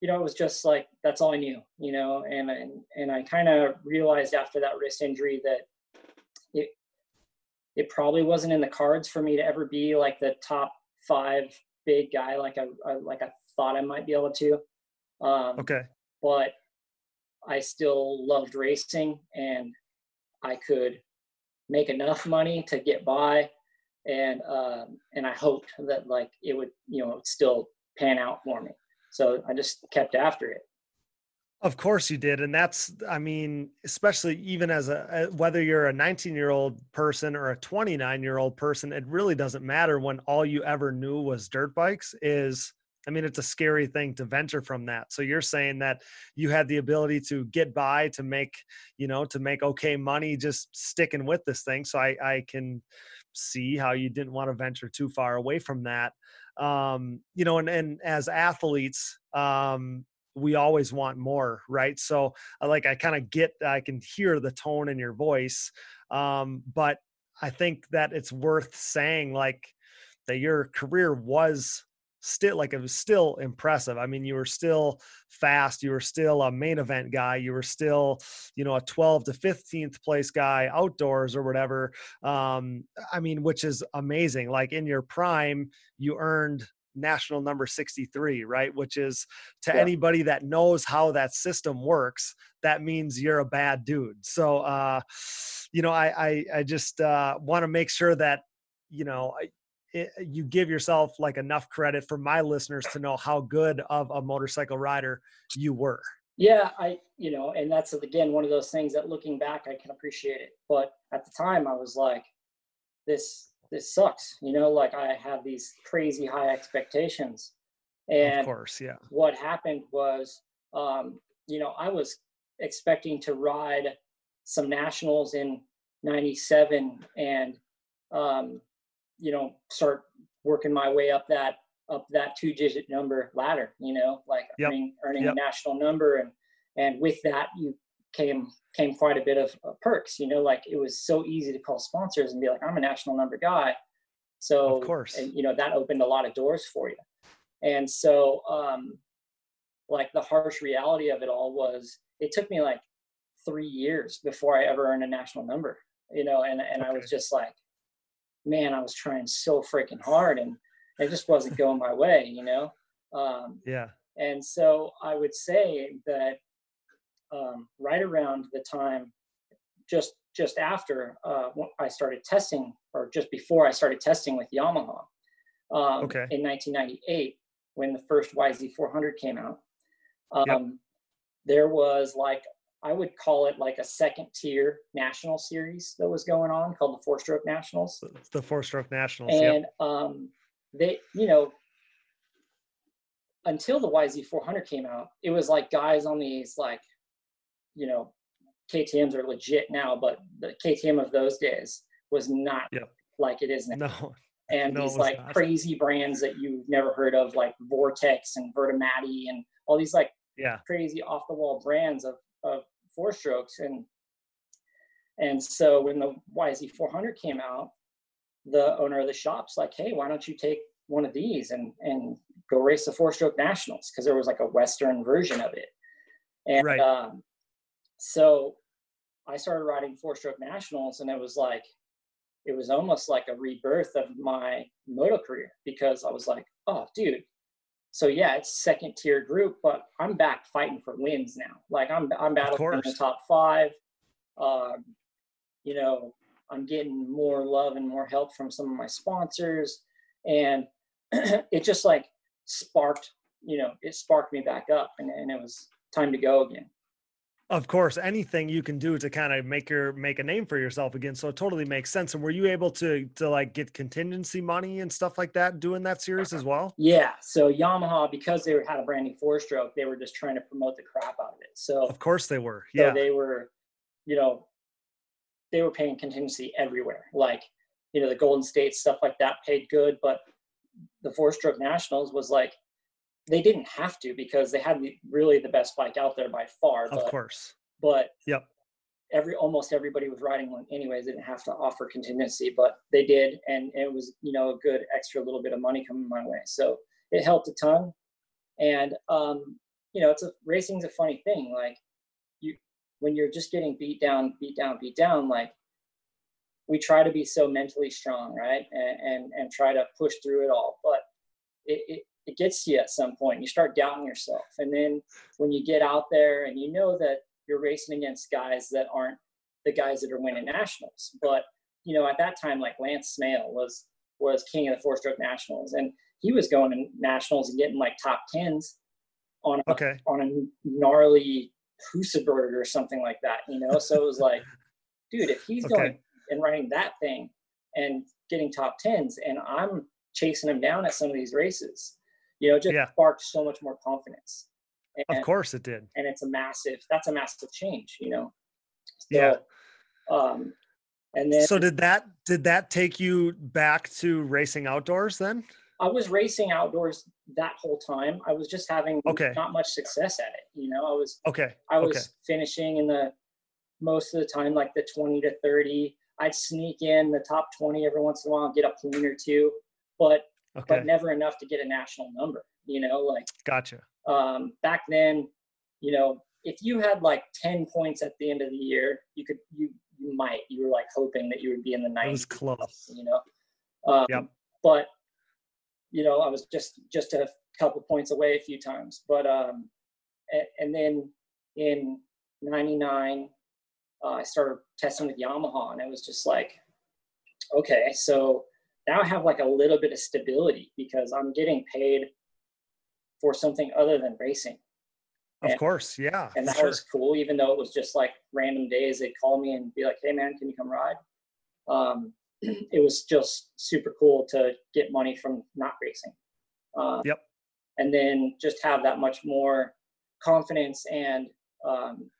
you know, it was just like that's all I knew, you know, and and and I kind of realized after that wrist injury that it probably wasn't in the cards for me to ever be like the top five big guy like I, I like I thought I might be able to. Um, okay. But I still loved racing and I could make enough money to get by and um, and I hoped that like it would you know still pan out for me. So I just kept after it. Of course you did, and that's I mean, especially even as a whether you're a 19 year old person or a 29 year old person, it really doesn't matter when all you ever knew was dirt bikes. Is I mean, it's a scary thing to venture from that. So you're saying that you had the ability to get by, to make, you know, to make okay money just sticking with this thing. So I, I can see how you didn't want to venture too far away from that. Um, you know, and, and as athletes, um, we always want more, right? So like I kind of get, I can hear the tone in your voice. Um, but I think that it's worth saying like that your career was still like it was still impressive. I mean, you were still fast, you were still a main event guy, you were still, you know, a 12 to 15th place guy outdoors or whatever. Um, I mean, which is amazing. Like in your prime, you earned national number 63, right? Which is to Yeah. anybody that knows how that system works, that means you're a bad dude. So, uh, you know, I, I, I just uh, want to make sure that, you know, I, it, you give yourself like enough credit for my listeners to know how good of a motorcycle rider you were. Yeah, I, you know, and that's again one of those things that looking back, I can appreciate it. But at the time, I was like, this, this sucks. You know, like I had these crazy high expectations, and of course, yeah. what happened was, um, you know, I was expecting to ride some nationals in '97 and, um, you know, start working my way up that up that two digit number ladder. You know, like Yep. earning earning Yep. a national number, and and with that you came came quite a bit of perks. You know, like it was so easy to call sponsors and be like, I'm a national number guy. So Of course. and you know that opened a lot of doors for you. And so, um, like the harsh reality of it all was, it took me like three years before I ever earned a national number. You know, and and I was just like, man, I was trying so freaking hard, and it just wasn't going my way. You know. Um, Yeah. and so I would say that um, right around the time, just just after uh, I started testing, or just before I started testing with Yamaha, um, Okay. in 1998, when the first YZ400 came out, um, Yep. there was like I would call it like a second tier national series that was going on called the Four Stroke Nationals The four stroke nationals. Yep. and um, they you know until the YZ400 came out, it was like guys on these like you know KTM's are legit now, but the KTM of those days was not Yep. like it is now. No. <laughs> and no, these like not. crazy brands that you've never heard of, like Vortex and Vertemati, and all these like Yeah. crazy off the wall brands of of four strokes and and so when the YZ400 came out, the owner of the shop's like, "Hey, why don't you take one of these and and go race the four stroke nationals?" Because there was like a Western version of it, and Right. um, so I started riding four stroke nationals, and it was like it was almost like a rebirth of my moto career because I was like, "Oh, dude." So yeah, it's second tier group, but I'm back fighting for wins now. Like I'm I'm battling in the top five. Um, you know, I'm getting more love and more help from some of my sponsors, and <clears throat> it just like sparked. You know, it sparked me back up, and, and it was time to go again. Of course, anything you can do to kind of make your make a name for yourself again. So it totally makes sense. And were you able to to like get contingency money and stuff like that doing that series as well? Yeah. So Yamaha, because they had a brand new four stroke, they were just trying to promote the crap out of it. So Of course they were. So Yeah. they were, you know, they were paying contingency everywhere. Like, you know, the Golden State stuff like that paid good, but the four stroke nationals was like they didn't have to because they had the, really the best bike out there by far. But, Of course. but Yep. every almost everybody was riding one anyways. They didn't have to offer contingency, but they did, and it was you know a good extra little bit of money coming my way. So it helped a ton. And um, you know, it's a racing's a funny thing. Like you, when you're just getting beat down, beat down, beat down, like we try to be so mentally strong, right? And and, and try to push through it all, but it, it it gets to you at some point. You start doubting yourself, and then when you get out there and you know that you're racing against guys that aren't the guys that are winning nationals, but you know at that time like Lance Smail was was king of the four stroke nationals, and he was going to nationals and getting like top tens on a, Okay. on a gnarly Husaberg or something like that, you know. So it was like, <laughs> dude, if he's Okay. going and running that thing and getting top tens, and I'm chasing him down at some of these races, you know, it just Yeah. sparked so much more confidence. And, Of course it did. and it's a massive. That's a massive change, you know. So, Yeah. Um, and then So did that did that take you back to racing outdoors then? I was racing outdoors that whole time. I was just having Okay. not much success at it. You know, I was Okay. I was Okay. finishing in the most of the time like the 20 to 30. I'd sneak in the top 20 every once in a while, and get a point or two, but Okay. but never enough to get a national number. You know, like Gotcha. um, back then, you know, if you had like 10 points at the end of the year, you could you you might you were like hoping that you would be in the 90s. It was close. You know, um, Yep. but you know, I was just just a couple points away a few times. But um, and, and then in '99, uh, I started testing with Yamaha, and it was just like, okay, so now I have like a little bit of stability because I'm getting paid for something other than racing. Of course, yeah. and that sure. was cool even though it was just like random days they'd call me and be like hey man can you come ride um, <clears throat> it was just super cool to get money from not racing um, Yep. and then just have that much more confidence and um,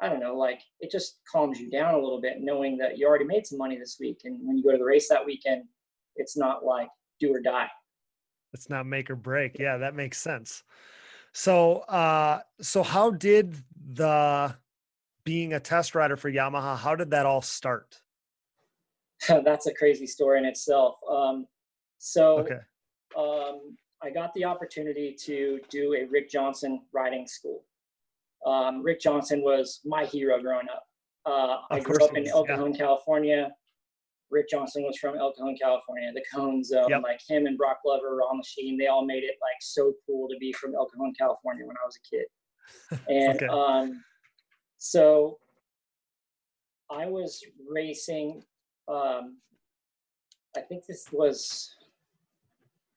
i don't know like it just calms you down a little bit knowing that you already made some money this week and when you go to the race that weekend it's not like do or die it's not make or break. Yeah, that makes sense. So, uh, so how did the being a test rider for Yamaha? How did that all start? <laughs> that's a crazy story in itself um, so Okay. um, I got the opportunity to do a Rick Johnson riding school. Um, Rick Johnson was my hero growing up. Uh, I grew up in El yeah. Cajon, California. Rick Johnson was from El Cajon, California. The Cone Zone, Yep. like him and Broc Glover, Ron Lechien, they all made it like so cool to be from El Cajon, California when I was a kid. <laughs> And Okay. um, so I was racing. Um, I think this was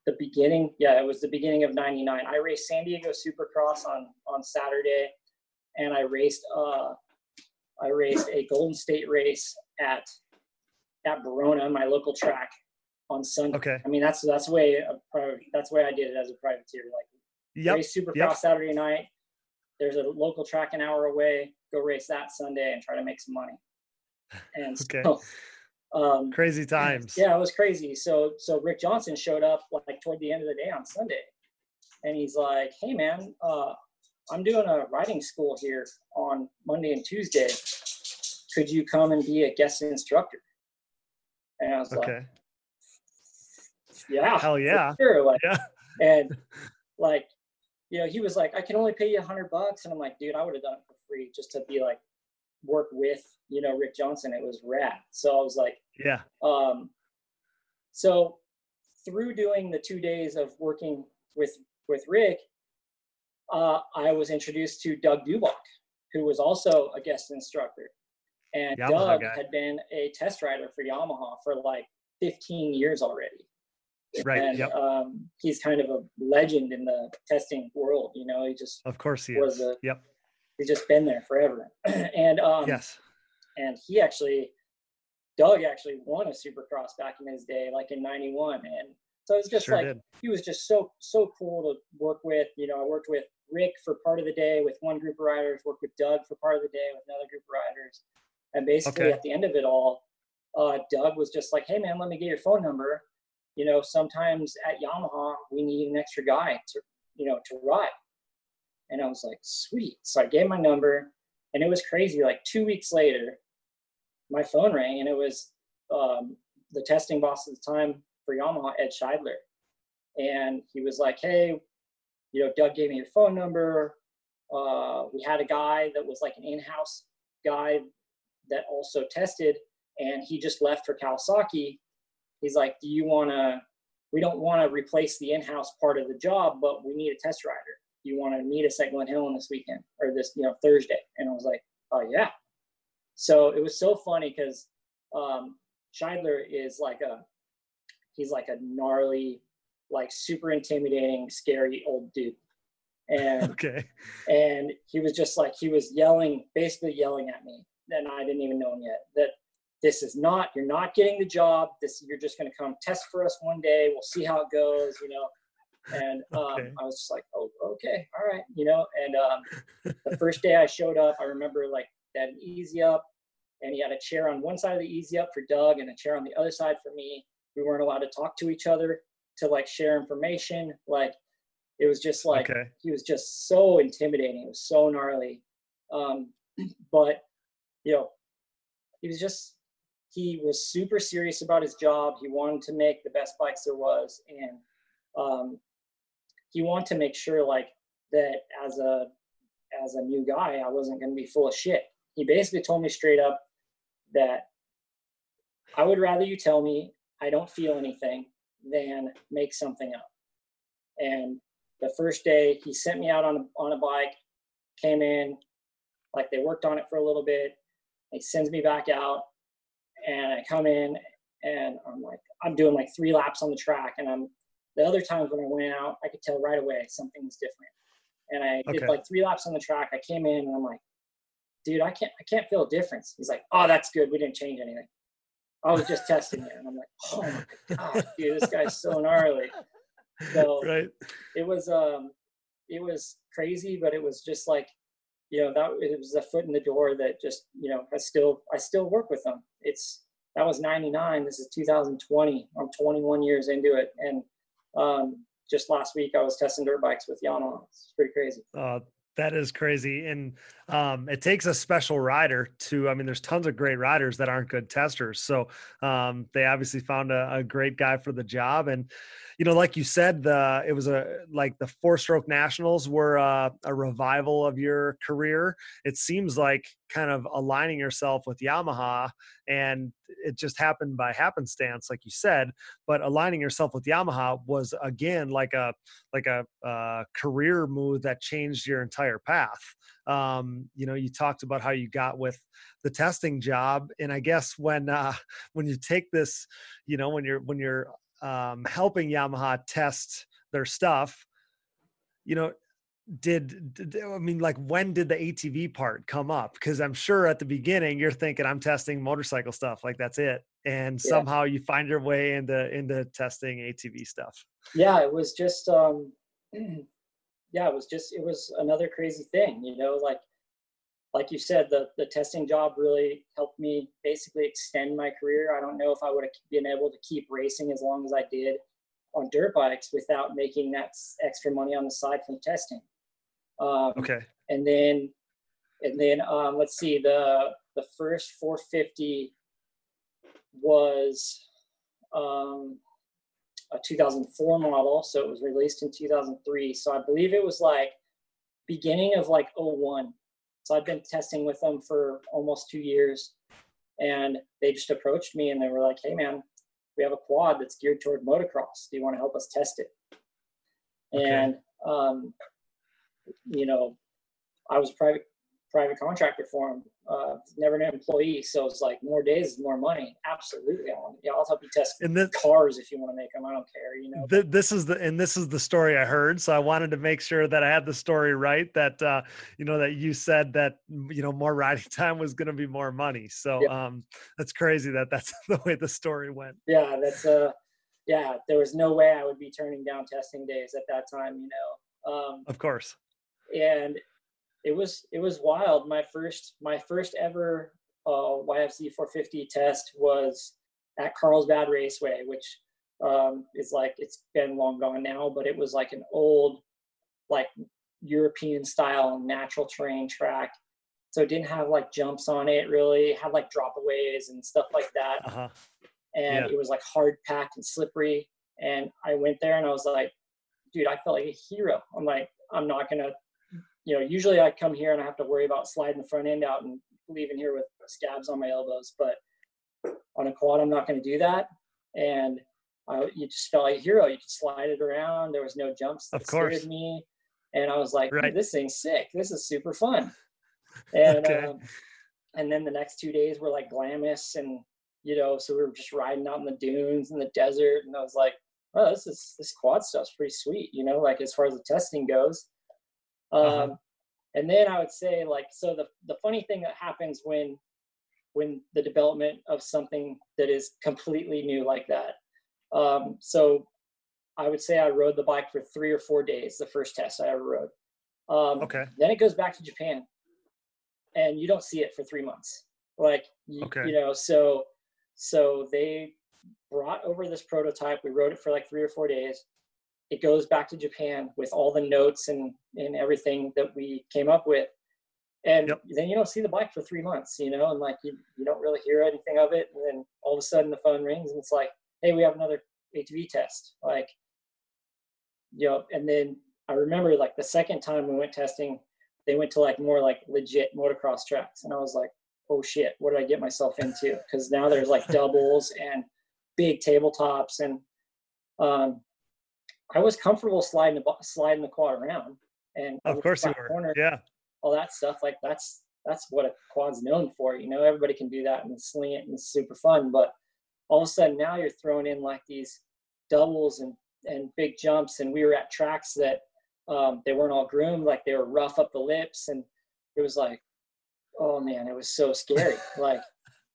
the beginning. Yeah, it was the beginning of '99. I raced San Diego Supercross on on Saturday, and I raced uh, I raced a Golden State race at at Verona, my local track, on Sunday. Okay. I mean, that's that's the way private, that's the way I did it as a privateer. Like Yep. race Supercross yep. Saturday night. There's a local track an hour away. Go race that Sunday and try to make some money. And <laughs> Okay. so, um, Crazy times. yeah, it was crazy. So so Rick Johnson showed up like toward the end of the day on Sunday, and he's like, "Hey man, uh, I'm doing a writing school here on Monday and Tuesday. Could you come and be a guest instructor?" And I was like, "Yeah, Hell yeah. sure." Like, Yeah. and <laughs> like, you know, he was like, "I can only pay you a hundred bucks," and I'm like, "Dude, I would have done it for free just to be like work with you know Rick Johnson. It was rad." So I was like. Yeah. Um, so through doing the two days of working with with Rick, uh, I was introduced to Doug Dubach, who was also a guest instructor. And Yamaha Doug guy. had been a test rider for Yamaha for like 15 years already. Right. And Yep. um, he's kind of a legend in the testing world. You know, he just Of course he was is. a- Yep. he's just been there forever. <clears throat> and um, Yes. and he actually Doug actually won a supercross back in his day, like in '91, and so it was just Sure like did. he was just so so cool to work with. You know, I worked with Rick for part of the day with one group of riders, worked with Doug for part of the day with another group of riders, and basically Okay. at the end of it all, uh, Doug was just like, "Hey man, let me get your phone number. You know, sometimes at Yamaha we need an extra guy to you know to ride." And I was like, "Sweet!" So I gave my number, and it was crazy. Like two weeks later, my phone rang and it was um, the testing boss at the time for Yamaha, Ed Scheidler. And he was like, hey, you know, Doug gave me your phone number. Uh, we had a guy that was like an in house guy that also tested, and he just left for Kawasaki. He's like, do you want to? We don't want to replace the in house part of the job, but we need a test rider. Do you want to meet us at Glen Helen this weekend or this, you know, Thursday? And I was like, oh, yeah. So it was so funny because um, Scheidler is like a he's like a gnarly, like super intimidating, scary old dude, and <laughs> Okay. and he was just like he was yelling, basically yelling at me, and I didn't even know him yet that this is not you're not getting the job. This you're just going to come test for us one day. We'll see how it goes, you know. And um, Okay. I was just like, oh, okay, all right, you know. And um, the <laughs> first day I showed up, I remember like that an easy up, and he had a chair on one side of the easy up for Doug and a chair on the other side for me. We weren't allowed to talk to each other to like share information. Like it was just like okay. he was just so intimidating. It was so gnarly. Um, <clears throat> but you know, he was just he was super serious about his job. He wanted to make the best bikes there was, and um, he wanted to make sure like that as a as a new guy, I wasn't going to be full of shit. He basically told me straight up that I would rather you tell me I don't feel anything than make something up. And the first day he sent me out on a, on a bike, came in, like they worked on it for a little bit. He sends me back out and I come in and I'm like, I'm doing like three laps on the track. And I'm, the other times when I went out, I could tell right away something was different. And I okay. did like three laps on the track. I came in and I'm like, dude, I can't, I can't feel a difference. He's like, oh, that's good. We didn't change anything. I was just testing it. And I'm like, oh my God, dude, this guy's so gnarly. So right. it was, um, it was crazy, but it was just like, you know, that it was a foot in the door that just, you know, I still, I still work with them. It's, that was 99. This is 2020. I'm 21 years into it. And, um, just last week I was testing dirt bikes with Yamaha. It's pretty crazy. Uh, that is crazy. And um, it takes a special rider to, I mean, there's tons of great riders that aren't good testers. So um, they obviously found a, a, great guy for the job. And, you know, like you said, the, it was a, like the four stroke nationals were a, a revival of your career. It seems like kind of aligning yourself with Yamaha and it just happened by happenstance like you said but aligning yourself with yamaha was again like a like a uh, career move that changed your entire path um, you know you talked about how you got with the testing job and i guess when uh, <laughs> when you take this you know when you're when you're um, helping yamaha test their stuff you know did, did, i mean like when did the atv part come up? Because i'm sure at the beginning you're thinking i'm testing motorcycle stuff like that's it. And yeah. somehow you find your way into into testing atv stuff. Yeah it was just um <clears throat> yeah it was just it was another crazy thing you know like like you said the the testing job really helped me basically extend my career i don't know if i would have been able to keep racing as long as i did on dirt bikes without making that extra money on the side from testing um, okay. And then, and then um, let's see the the first 450 was um, a 2004 model, so it was released in 2003. So I believe it was like beginning of like 01. So I've been testing with them for almost two years, and they just approached me and they were like, "Hey, man, we have a quad that's geared toward motocross. Do you want to help us test it?" Okay. And um, you know, I was private private contractor for him. Uh, never an employee, so it's like more days is more money. Absolutely, I want, yeah, I'll help you test and this, cars if you want to make them. I don't care, you know. The, this is the and this is the story I heard, so I wanted to make sure that I had the story right. That uh, you know that you said that you know more riding <laughs> time was going to be more money. So yeah. um, that's crazy that that's <laughs> the way the story went. Yeah, that's uh, yeah. There was no way I would be turning down testing days at that time. You know. Um, of course and it was it was wild. My first my first ever uh, YFZ 450 test was at Carlsbad Raceway, which um, is like it's been long gone now, but it was like an old like European style natural terrain track. So it didn't have like jumps on it really. It had like dropaways and stuff like that. Uh-huh. And yeah. it was like hard packed and slippery. And I went there and I was like, dude, I felt like a hero. I'm like, I'm not gonna you know, usually I come here and I have to worry about sliding the front end out and leaving here with scabs on my elbows. But on a quad, I'm not going to do that. And I, you just felt like a hero. You could slide it around. There was no jumps that of course. scared me. And I was like, right. this thing's sick. This is super fun. <laughs> And okay. um, and then the next two days were like Glamis and you know, so we were just riding out in the dunes in the desert. And I was like, oh, this is this quad stuff's pretty sweet, you know, like as far as the testing goes. Uh-huh. Um, uh-huh. And then I would say like so the the funny thing that happens when when the development of something that is completely new like that. Um, so I would say I rode the bike for three or four days, the first test I ever rode. Um, okay. Then it goes back to Japan, and you don't see it for three months. Like, you, okay. you know, so so they brought over this prototype. We rode it for like three or four days it goes back to Japan with all the notes and, and everything that we came up with. And yep. then you don't see the bike for three months, you know, and like you, you don't really hear anything of it. And then all of a sudden the phone rings and it's like, hey, we have another ATV test. Like, you know, and then I remember like the second time we went testing, they went to like more like legit motocross tracks. And I was like, oh shit, what did I get myself into? Because now there's like doubles and big tabletops and um, I was comfortable sliding the sliding the quad around, and of course you were. Corner, yeah, all that stuff. Like that's that's what a quad's known for. You know, everybody can do that and sling it, and it's super fun. But all of a sudden, now you're throwing in like these doubles and and big jumps, and we were at tracks that um, they weren't all groomed, like they were rough up the lips, and it was like, oh man, it was so scary. like,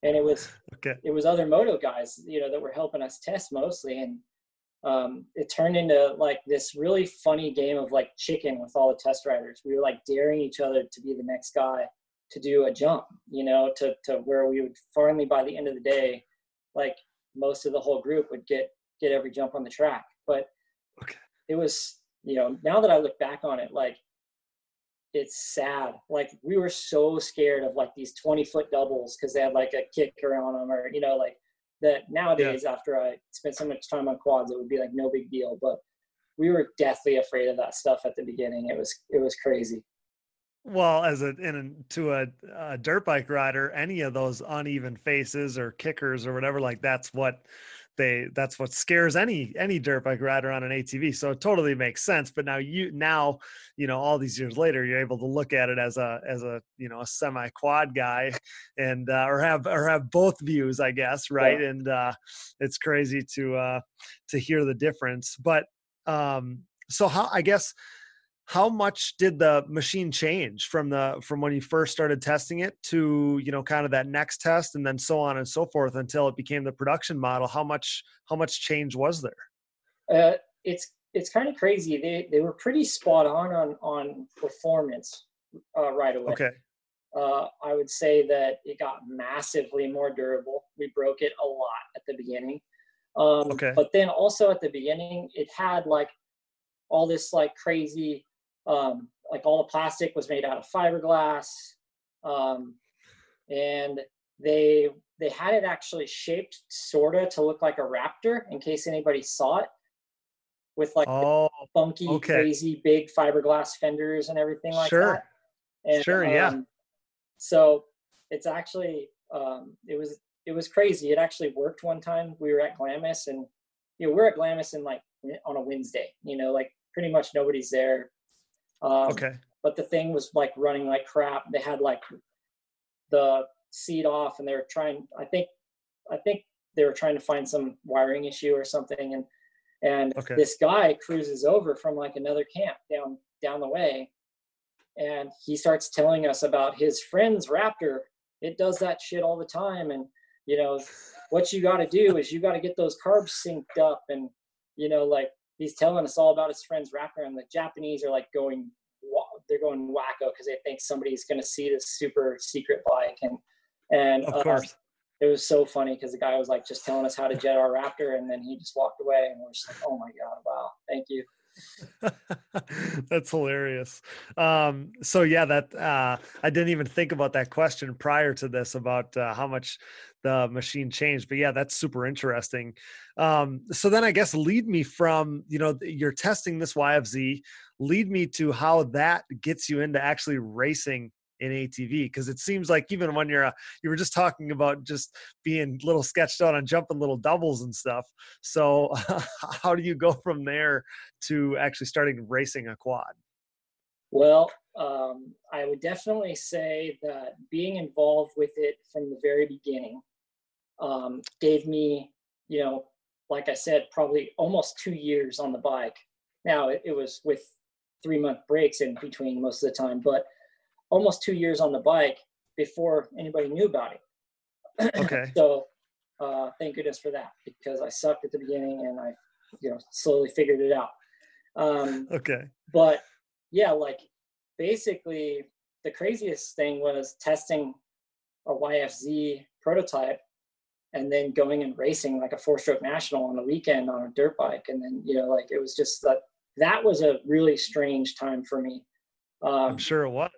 and it was <laughs> okay. it was other moto guys, you know, that were helping us test mostly, and um, it turned into like this really funny game of like chicken with all the test riders. We were like daring each other to be the next guy to do a jump, you know, to to where we would finally by the end of the day, like most of the whole group would get get every jump on the track. But okay. it was, you know, now that I look back on it, like it's sad. Like we were so scared of like these 20 foot doubles because they had like a kicker on them or, you know, like that nowadays yeah. after I spent so much time on quads, it would be like no big deal. But we were deathly afraid of that stuff at the beginning. It was, it was crazy. Well, as a in to a, a dirt bike rider, any of those uneven faces or kickers or whatever, like that's what they that's what scares any any dirt bike rider on an ATV. So it totally makes sense. But now you now you know all these years later, you're able to look at it as a as a you know a semi quad guy, <laughs> and uh, or have or have both views, I guess, right? Yeah. And uh, it's crazy to uh, to hear the difference. But um, so how I guess how much did the machine change from the from when you first started testing it to you know kind of that next test and then so on and so forth until it became the production model? How much how much change was there? Uh, it's it's kind of crazy. They they were pretty spot on on on performance uh, right away. Okay. Uh, i would say that it got massively more durable. We broke it a lot at the beginning. Um, okay. but then also at the beginning it had like all this like crazy um, like all the plastic was made out of fiberglass. Um, and they they had it actually shaped sorta to look like a raptor in case anybody saw it with like oh, funky okay. crazy big fiberglass fenders and everything like sure. that. And, sure yeah. um, so it's actually um, it was it was crazy. It actually worked one time. We were at glamis and you know we're at glamis in like on a wednesday you know like pretty much nobody's there um, okay. But the thing was like running like crap. They had like the seat off, and they were trying. I think, I think they were trying to find some wiring issue or something, and and okay. this guy cruises over from like another camp down down the way, and he starts telling us about his friend's Raptor. It does that shit all the time, and you know what you got to do is you got to get those carbs synced up, and you know like he's telling us all about his friend's Raptor, and the Japanese are like going, they're going wacko because they think somebody's going to see this super secret bike, and and of uh, course. it was so funny because the guy was like just telling us how to jet our Raptor, and then he just walked away, and we're just like, oh my god, wow, thank you. <laughs> That's hilarious. Um, so yeah, that uh, I didn't even think about that question prior to this about uh, how much the machine changed. But yeah, that's super interesting. Um, so then I guess lead me from you know you're testing this YFZ. Lead me to how that gets you into actually racing in ATV because it seems like even when you're a, you were just talking about just being little sketched out on jumping little doubles and stuff. So <laughs> how do you go from there to actually starting racing a quad? Well, um, I would definitely say that being involved with it from the very beginning um, gave me, you know, like I said, probably almost two years on the bike. Now it, it was with three month breaks in between most of the time, but almost two years on the bike before anybody knew about it. <clears throat> Okay. so uh, thank goodness for that because I sucked at the beginning and I, you know, slowly figured it out. Um, okay. But yeah, like basically the craziest thing was testing a YFZ prototype and then going and racing like a four stroke national on the weekend on a dirt bike. And then, you know, like it was just that, that was a really strange time for me. Um, I'm sure it was.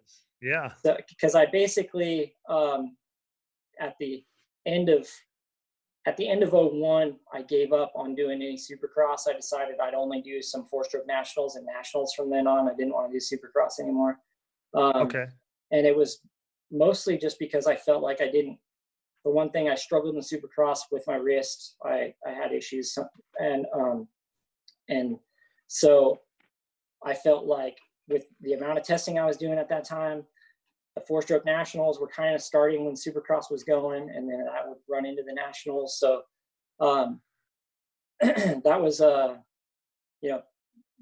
Yeah. Because I basically, um, at the end of at the end of 01, I gave up on doing any supercross. I decided I'd only do some four stroke nationals and nationals from then on. I didn't want to do supercross anymore. Um, okay. And it was mostly just because I felt like I didn't. For one thing, I struggled in supercross with my wrist. I, I had issues. And um, And so I felt like with the amount of testing I was doing at that time, the four stroke nationals were kind of starting when supercross was going and then I would run into the nationals. So um, <clears throat> that was, uh, you know,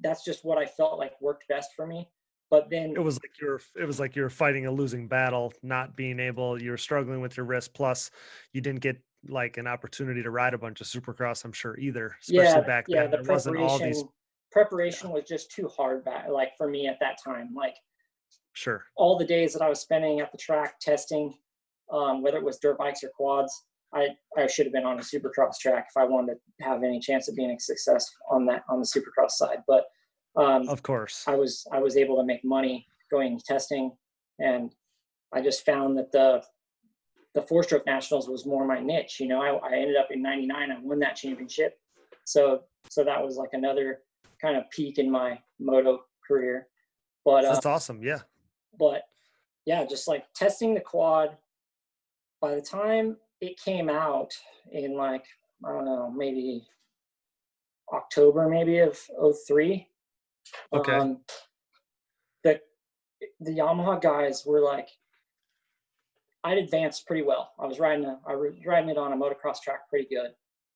that's just what I felt like worked best for me. But then it was like you're it was like you're fighting a losing battle, not being able. You're struggling with your wrist. Plus, you didn't get like an opportunity to ride a bunch of supercross. I'm sure either, especially yeah, back yeah, then. The there wasn't all these. Preparation yeah. was just too hard back, like for me at that time. Like, sure, all the days that I was spending at the track testing, um, whether it was dirt bikes or quads, I, I should have been on a supercross track if I wanted to have any chance of being a success on that on the supercross side. But um, of course, I was I was able to make money going testing, and I just found that the the four stroke nationals was more my niche. You know, I, I ended up in '99. I won that championship, so so that was like another kind of peak in my moto career. But that's uh, awesome. Yeah. But yeah, just like testing the quad. By the time it came out in like I don't know, maybe October maybe of 03 Okay. Um, the the Yamaha guys were like, I'd advanced pretty well. I was riding a, I was riding it on a motocross track pretty good,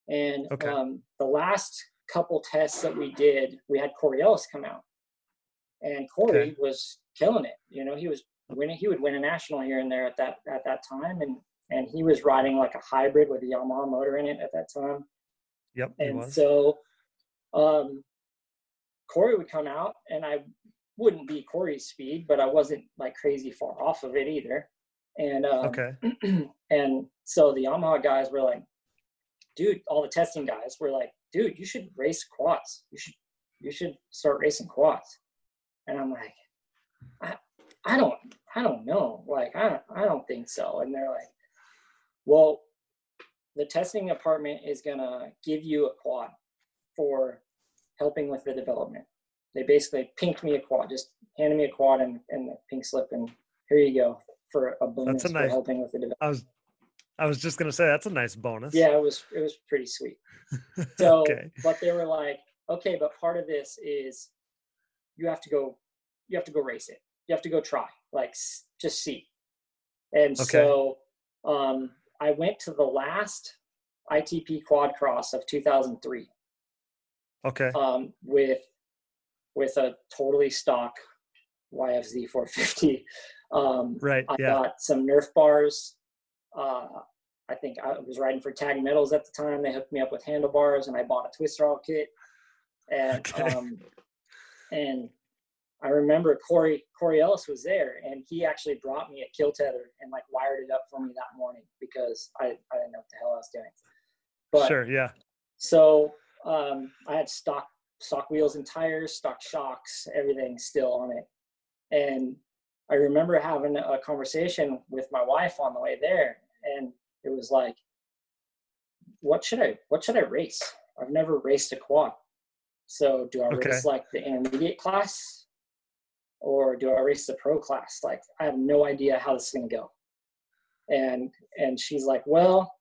and okay. um, the last couple tests that we did, we had Corey Ellis come out, and Corey okay. was killing it. You know, he was winning. He would win a national here and there at that at that time, and and he was riding like a hybrid with a Yamaha motor in it at that time. Yep. And so, um, Corey would come out and I wouldn't be Corey's speed, but I wasn't like crazy far off of it either. And um, okay. <clears throat> and so the Yamaha guys were like, dude, all the testing guys were like, dude, you should race quads. You should you should start racing quads. And I'm like, I I don't I don't know. Like I don't, I don't think so. And they're like, well, the testing department is gonna give you a quad for helping with the development. They basically pinked me a quad, just handed me a quad and, and the pink slip, and here you go for a bonus that's a nice, for helping with the development. I was, I was just gonna say that's a nice bonus. Yeah, it was it was pretty sweet. <laughs> So, okay. but they were like, okay, but part of this is you have to go, you have to go race it. You have to go try, like just see. And okay. so, um, I went to the last ITP quad cross of 2003 Okay. Um, with with a totally stock YFZ 450. Um, right. I yeah. got some Nerf bars. Uh, I think I was riding for Tag Metals at the time. They hooked me up with handlebars, and I bought a twister all kit. And okay. um, and I remember Corey Corey Ellis was there, and he actually brought me a kill tether and like wired it up for me that morning because I I didn't know what the hell I was doing. But sure, yeah. So um, I had stock stock wheels and tires, stock shocks, everything still on it. And I remember having a conversation with my wife on the way there, and it was like, "What should I? What should I race? I've never raced a quad. So do I okay. race like the intermediate class, or do I race the pro class? Like I have no idea how this is gonna go." And and she's like, "Well,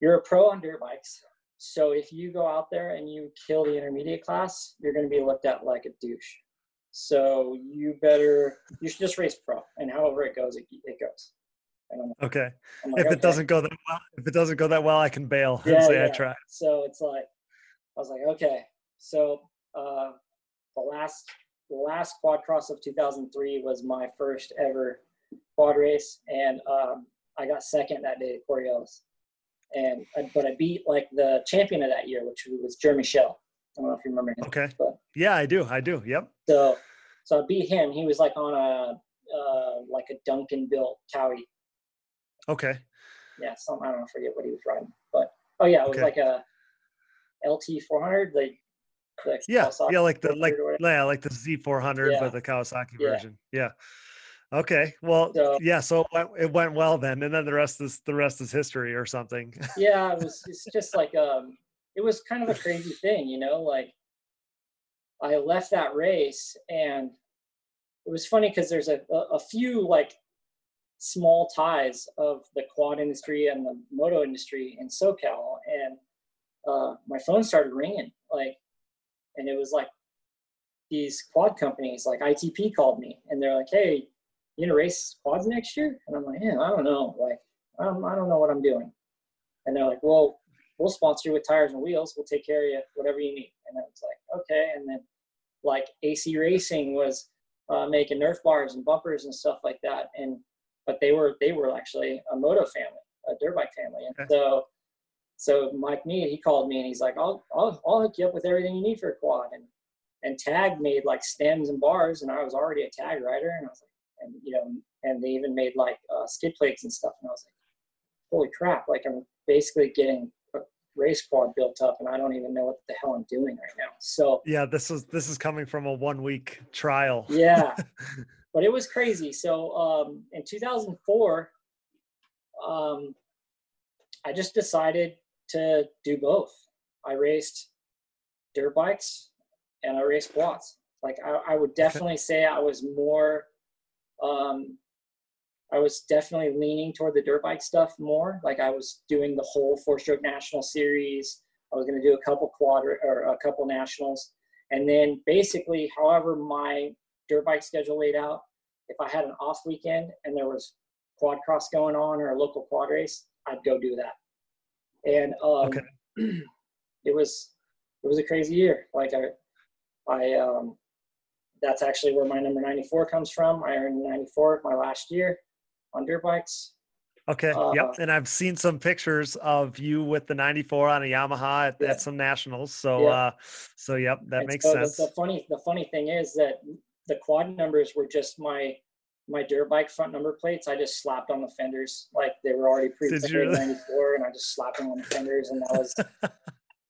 you're a pro on dirt bikes. So if you go out there and you kill the intermediate class, you're going to be looked at like a douche. So you better you should just race pro, and however it goes, it, it goes. Okay. Like, if it okay. doesn't go that well, if it doesn't go that well, I can bail yeah, and say yeah. I tried. So it's like I was like, okay. So uh, the last the last quad cross of 2003 was my first ever quad race, and um, I got second that day at Corey Ellis and but I beat like the champion of that year, which was Jeremy Shell. I don't know if you remember him. Okay. But, yeah, I do. I do. Yep. So, so I beat him. He was like on a uh, like a Duncan built Kawi. Okay. Yeah, some I don't know, forget what he was riding, but oh yeah, it was okay. like a LT 400. like the yeah, Kawasaki yeah, like the like yeah, like the Z 400, yeah. but the Kawasaki yeah. version. Yeah. Okay. Well, so, yeah. So it went well then, and then the rest is the rest is history or something. <laughs> yeah, it was. It's just like um, it was kind of a crazy thing, you know. Like I left that race, and it was funny because there's a, a a few like small ties of the quad industry and the moto industry in SoCal, and uh, my phone started ringing. Like and it was like these quad companies, like ITP called me, and they're like, "Hey, you gonna race quads next year?" And I'm like, "Yeah, I don't know. Like, I don't, I don't know what I'm doing." And they're like, "Well, we'll sponsor you with tires and wheels. We'll take care of you, whatever you need." And I was like, "Okay." And then, like AC Racing was uh, making Nerf bars and bumpers and stuff like that, and but they were they were actually a moto family, a dirt bike family, and okay. so so Mike Mead, he called me and he's like, I'll, I'll, I'll hook you up with everything you need for a quad. And, and tag made like stems and bars and I was already a tag rider. And I was like, and you know, and they even made like uh, skid plates and stuff. And I was like, holy crap. Like I'm basically getting a race quad built up and I don't even know what the hell I'm doing right now. So yeah, this is, this is coming from a one week trial. yeah, <laughs> but it was crazy. So um, in 2004, um, I just decided to do both. I raced dirt bikes and I raced quads. Like I, I would definitely say I was more, um, I was definitely leaning toward the dirt bike stuff more. Like I was doing the whole four stroke national series. I was going to do a couple quad or a couple nationals. And then basically, however my dirt bike schedule laid out, if I had an off weekend and there was quad cross going on or a local quad race, I'd go do that and um, okay. <clears throat> it was it was a crazy year. Like I, I um, that's actually where my number 94 comes from. I earned 94 my last year on dirt bikes. Okay. Uh, yep. And I've seen some pictures of you with the 94 on a Yamaha at, yeah. at some nationals. So, yeah. uh, so yep, that and makes so sense. The, the funny, the funny thing is that the quad numbers were just my my dirt bike front number plates, I just slapped on the fenders like they were already pre-printed in '94, and I just slapped them on the fenders, and that was <laughs>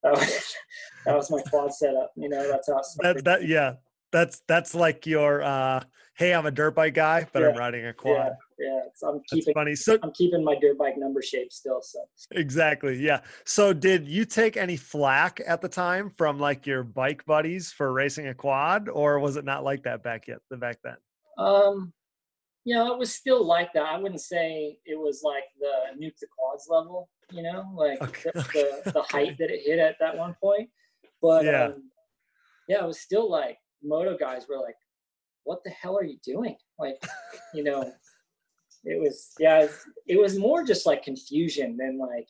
that was <laughs> that was my quad setup. You know, that's how. That, that yeah, that's that's like your uh, hey, I'm a dirt bike guy, but yeah. I'm riding a quad. Yeah. Yeah, I'm keeping funny. So I'm keeping my dirt bike number shape still. So exactly, yeah. So did you take any flack at the time from like your bike buddies for racing a quad, or was it not like that back yet? The back then? Um, you know, it was still like that. I wouldn't say it was like the nuke the quads level, you know, like okay. the, the, the height that it hit at that one point. But yeah. Um, yeah, it was still like moto guys were like, what the hell are you doing? Like, <laughs> you know, it was, yeah, it was more just like confusion than like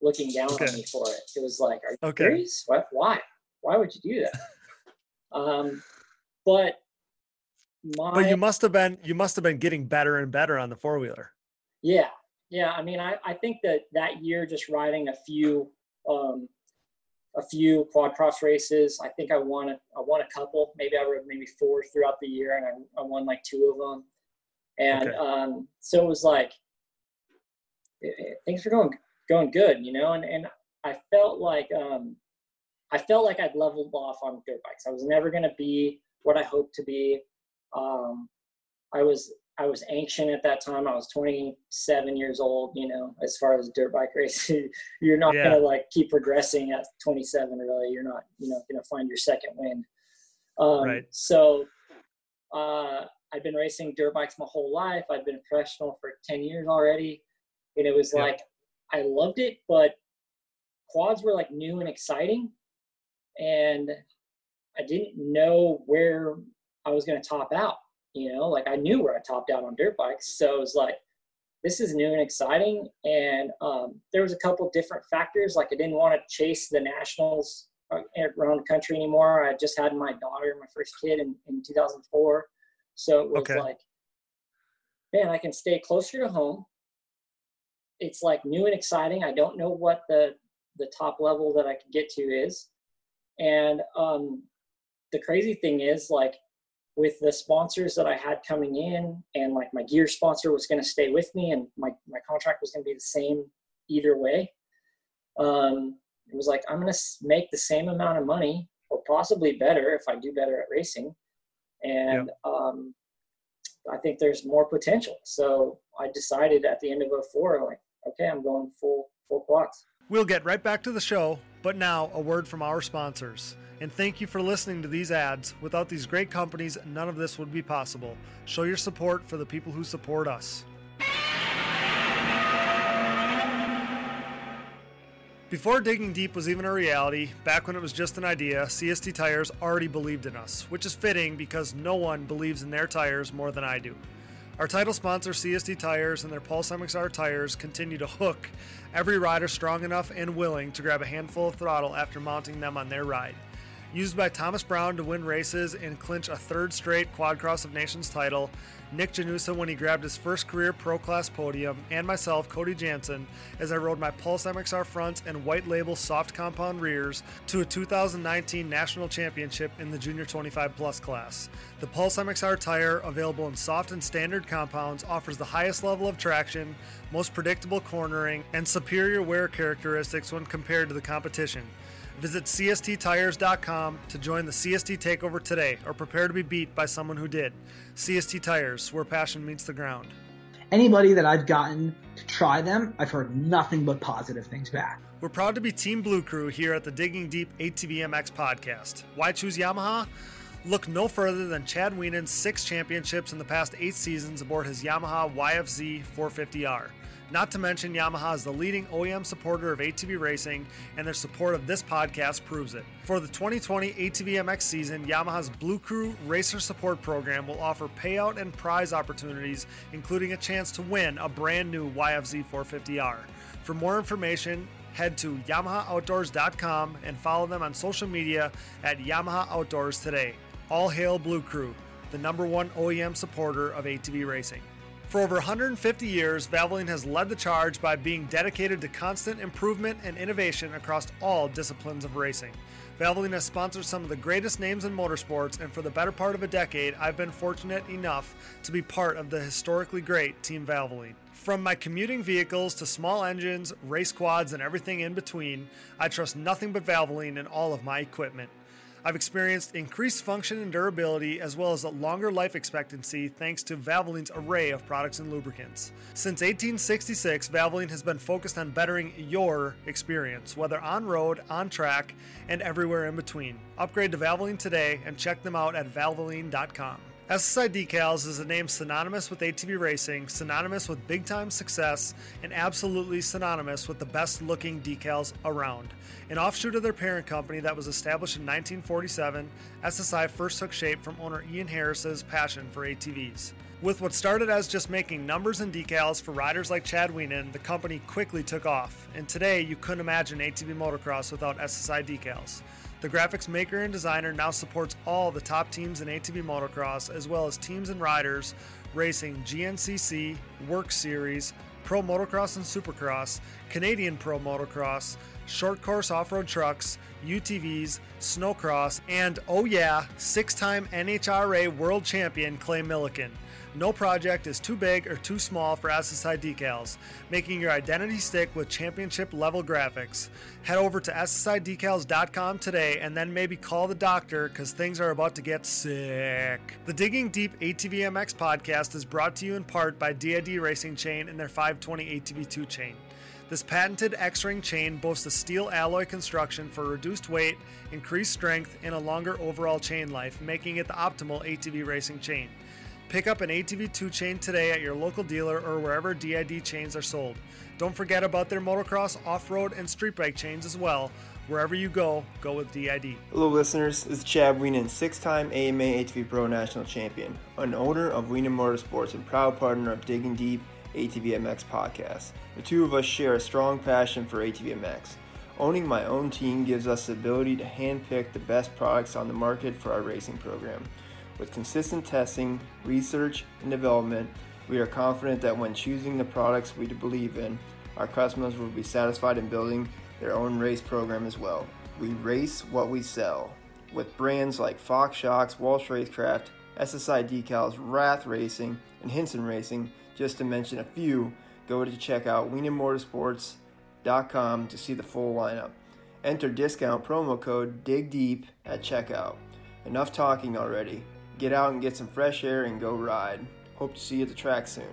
looking down okay. on me for it. It was like, are you okay. serious? What, why? Why would you do that? <laughs> um, but my, but you must have been you must have been getting better and better on the four wheeler. Yeah, yeah. I mean, I, I think that that year just riding a few um, a few quad cross races. I think I won a, I won a couple. Maybe I rode maybe four throughout the year, and I, I won like two of them. And okay. um, so it was like it, it, things were going going good, you know. And and I felt like um, I felt like I'd leveled off on dirt bikes. I was never going to be what I hoped to be. Um, I was I was ancient at that time. I was 27 years old. You know, as far as dirt bike <laughs> racing, you're not yeah. gonna like keep progressing at 27. Really, you're not you know gonna find your second wind. Um, right. So uh, I've been racing dirt bikes my whole life. I've been a professional for 10 years already, and it was yeah. like I loved it, but quads were like new and exciting, and I didn't know where I was going to top out. You know, like I knew where I topped out on dirt bikes, so it was like this is new and exciting. And um, there was a couple different factors. Like I didn't want to chase the nationals uh, around the country anymore. I just had my daughter, my first kid, in, in 2004, so it was okay. like, man, I can stay closer to home. It's like new and exciting. I don't know what the the top level that I could get to is, and um, the crazy thing is like with the sponsors that I had coming in, and like my gear sponsor was going to stay with me, and my my contract was going to be the same either way. Um, it was like I'm going to make the same amount of money, or possibly better if I do better at racing, and yep. um, I think there's more potential. So I decided at the end of 04, like, okay, I'm going full full quads. We'll get right back to the show, but now a word from our sponsors. And thank you for listening to these ads. Without these great companies, none of this would be possible. Show your support for the people who support us. Before Digging Deep was even a reality, back when it was just an idea, CST Tires already believed in us, which is fitting because no one believes in their tires more than I do. Our title sponsor, CST Tires, and their Pulse MXR tires continue to hook every rider strong enough and willing to grab a handful of throttle after mounting them on their ride used by Thomas Brown to win races and clinch a third straight Quad Cross of Nations title, Nick Janusa when he grabbed his first career pro class podium, and myself, Cody Jansen, as I rode my Pulse MXR fronts and white label soft compound rears to a 2019 national championship in the Junior 25 Plus class. The Pulse MXR tire, available in soft and standard compounds, offers the highest level of traction, most predictable cornering, and superior wear characteristics when compared to the competition. Visit CSTTires.com to join the CST takeover today or prepare to be beat by someone who did. CST Tires, where passion meets the ground. Anybody that I've gotten to try them, I've heard nothing but positive things back. We're proud to be Team Blue Crew here at the Digging Deep ATV MX podcast. Why choose Yamaha? Look no further than Chad Wienen's six championships in the past eight seasons aboard his Yamaha YFZ 450R. Not to mention, Yamaha is the leading OEM supporter of ATV racing, and their support of this podcast proves it. For the 2020 ATV MX season, Yamaha's Blue Crew Racer Support Program will offer payout and prize opportunities, including a chance to win a brand new YFZ 450R. For more information, head to YamahaOutdoors.com and follow them on social media at Yamaha Outdoors today. All hail Blue Crew, the number one OEM supporter of ATV racing. For over 150 years, Valvoline has led the charge by being dedicated to constant improvement and innovation across all disciplines of racing. Valvoline has sponsored some of the greatest names in motorsports, and for the better part of a decade, I've been fortunate enough to be part of the historically great Team Valvoline. From my commuting vehicles to small engines, race quads, and everything in between, I trust nothing but Valvoline in all of my equipment. I've experienced increased function and durability as well as a longer life expectancy thanks to Valvoline's array of products and lubricants. Since 1866, Valvoline has been focused on bettering your experience, whether on road, on track, and everywhere in between. Upgrade to Valvoline today and check them out at valvoline.com. SSI Decals is a name synonymous with ATV racing, synonymous with big time success, and absolutely synonymous with the best looking decals around. An offshoot of their parent company that was established in 1947, SSI first took shape from owner Ian Harris's passion for ATVs. With what started as just making numbers and decals for riders like Chad Wienen, the company quickly took off, and today you couldn't imagine ATV motocross without SSI decals. The graphics maker and designer now supports all the top teams in ATV motocross, as well as teams and riders racing GNCC, Work Series, Pro Motocross and Supercross, Canadian Pro Motocross, short course off road trucks, UTVs, snowcross, and oh yeah, six time NHRA world champion Clay Millican. No project is too big or too small for SSI decals, making your identity stick with championship level graphics. Head over to SSIDecals.com today and then maybe call the doctor because things are about to get sick. The Digging Deep ATVMX podcast is brought to you in part by DID Racing Chain and their 520 ATV2 chain. This patented X ring chain boasts a steel alloy construction for reduced weight, increased strength, and a longer overall chain life, making it the optimal ATV racing chain. Pick up an ATV2 chain today at your local dealer or wherever DID chains are sold. Don't forget about their motocross, off road, and street bike chains as well. Wherever you go, go with DID. Hello, listeners. Is Chad Wienen, six time AMA ATV Pro National Champion, an owner of Wienen Motorsports and proud partner of Digging Deep ATVMX podcast. The two of us share a strong passion for ATVMX. Owning my own team gives us the ability to handpick the best products on the market for our racing program. With consistent testing, research, and development, we are confident that when choosing the products we believe in, our customers will be satisfied in building their own race program as well. We race what we sell. With brands like Fox Shocks, Walsh Racecraft, SSI Decals, Wrath Racing, and Hinson Racing, just to mention a few, go to check out WienenMotorsports.com to see the full lineup. Enter discount promo code DIGDEEP at checkout. Enough talking already. Get out and get some fresh air and go ride. Hope to see you at the track soon.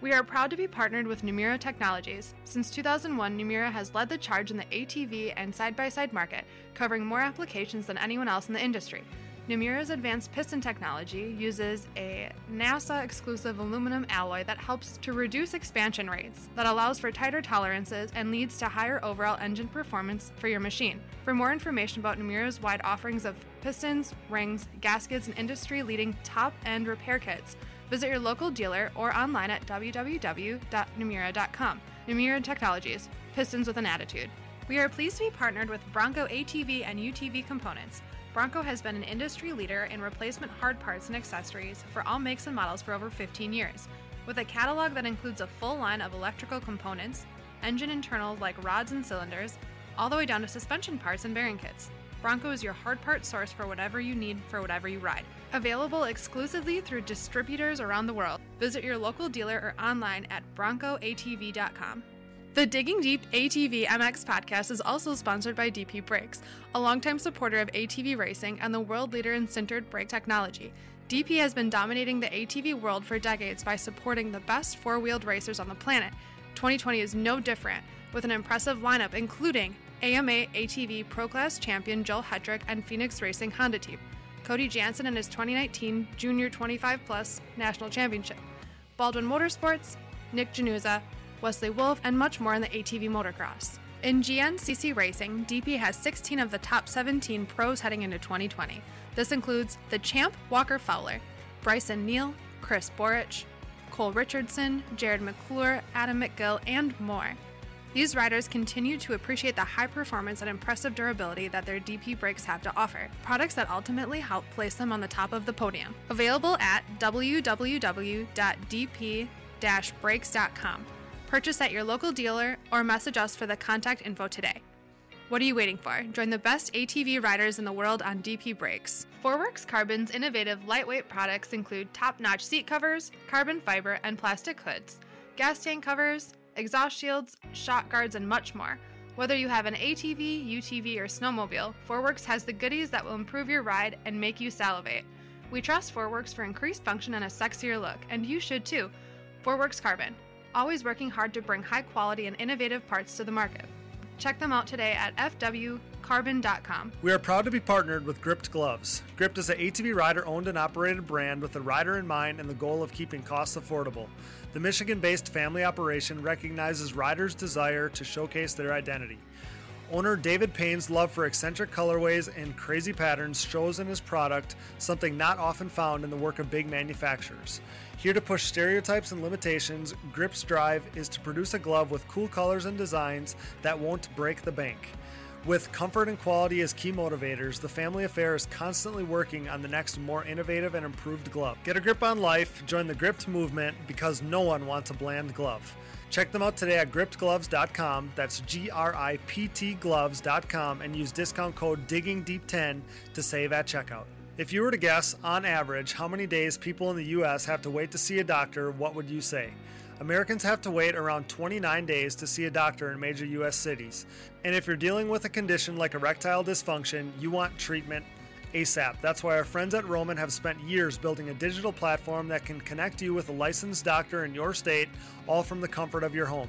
We are proud to be partnered with Namura Technologies. Since 2001, Namura has led the charge in the ATV and side by side market, covering more applications than anyone else in the industry. Namura's advanced piston technology uses a NASA exclusive aluminum alloy that helps to reduce expansion rates, that allows for tighter tolerances, and leads to higher overall engine performance for your machine. For more information about Namura's wide offerings of pistons, rings, gaskets, and industry leading top end repair kits, visit your local dealer or online at www.namura.com. Namura Technologies, pistons with an attitude. We are pleased to be partnered with Bronco ATV and UTV components. Bronco has been an industry leader in replacement hard parts and accessories for all makes and models for over 15 years. With a catalog that includes a full line of electrical components, engine internals like rods and cylinders, all the way down to suspension parts and bearing kits. Bronco is your hard part source for whatever you need for whatever you ride. Available exclusively through distributors around the world. Visit your local dealer or online at broncoatv.com. The Digging Deep ATV MX podcast is also sponsored by DP Brakes, a longtime supporter of ATV racing and the world leader in sintered brake technology. DP has been dominating the ATV world for decades by supporting the best four wheeled racers on the planet. 2020 is no different, with an impressive lineup including AMA ATV Pro Class champion Joel Hetrick and Phoenix Racing Honda team, Cody Jansen and his 2019 Junior 25 Plus National Championship, Baldwin Motorsports, Nick Januza, Wesley Wolf, and much more in the ATV motocross. In GNCC Racing, DP has 16 of the top 17 pros heading into 2020. This includes the champ Walker Fowler, Bryson Neal, Chris Borich, Cole Richardson, Jared McClure, Adam McGill, and more. These riders continue to appreciate the high performance and impressive durability that their DP brakes have to offer, products that ultimately help place them on the top of the podium. Available at www.dp-brakes.com. Purchase at your local dealer or message us for the contact info today. What are you waiting for? Join the best ATV riders in the world on DP Brakes. Forworks Carbon's innovative lightweight products include top notch seat covers, carbon fiber, and plastic hoods, gas tank covers, exhaust shields, shock guards, and much more. Whether you have an ATV, UTV, or snowmobile, Forworks has the goodies that will improve your ride and make you salivate. We trust Forworks for increased function and a sexier look, and you should too. Forworks Carbon, always working hard to bring high quality and innovative parts to the market. Check them out today at fwcarbon.com. We are proud to be partnered with Gript Gloves. Gript is an ATV rider owned and operated brand with the rider in mind and the goal of keeping costs affordable. The Michigan based family operation recognizes riders' desire to showcase their identity. Owner David Payne's love for eccentric colorways and crazy patterns shows in his product something not often found in the work of big manufacturers. Here to push stereotypes and limitations, Gript's drive is to produce a glove with cool colors and designs that won't break the bank. With comfort and quality as key motivators, the family affair is constantly working on the next more innovative and improved glove. Get a grip on life, join the Gript movement because no one wants a bland glove. Check them out today at griptgloves.com. That's G R I P T gloves.com and use discount code DIGGINGDEEP10 to save at checkout. If you were to guess, on average, how many days people in the US have to wait to see a doctor, what would you say? Americans have to wait around 29 days to see a doctor in major US cities. And if you're dealing with a condition like erectile dysfunction, you want treatment ASAP. That's why our friends at Roman have spent years building a digital platform that can connect you with a licensed doctor in your state, all from the comfort of your home.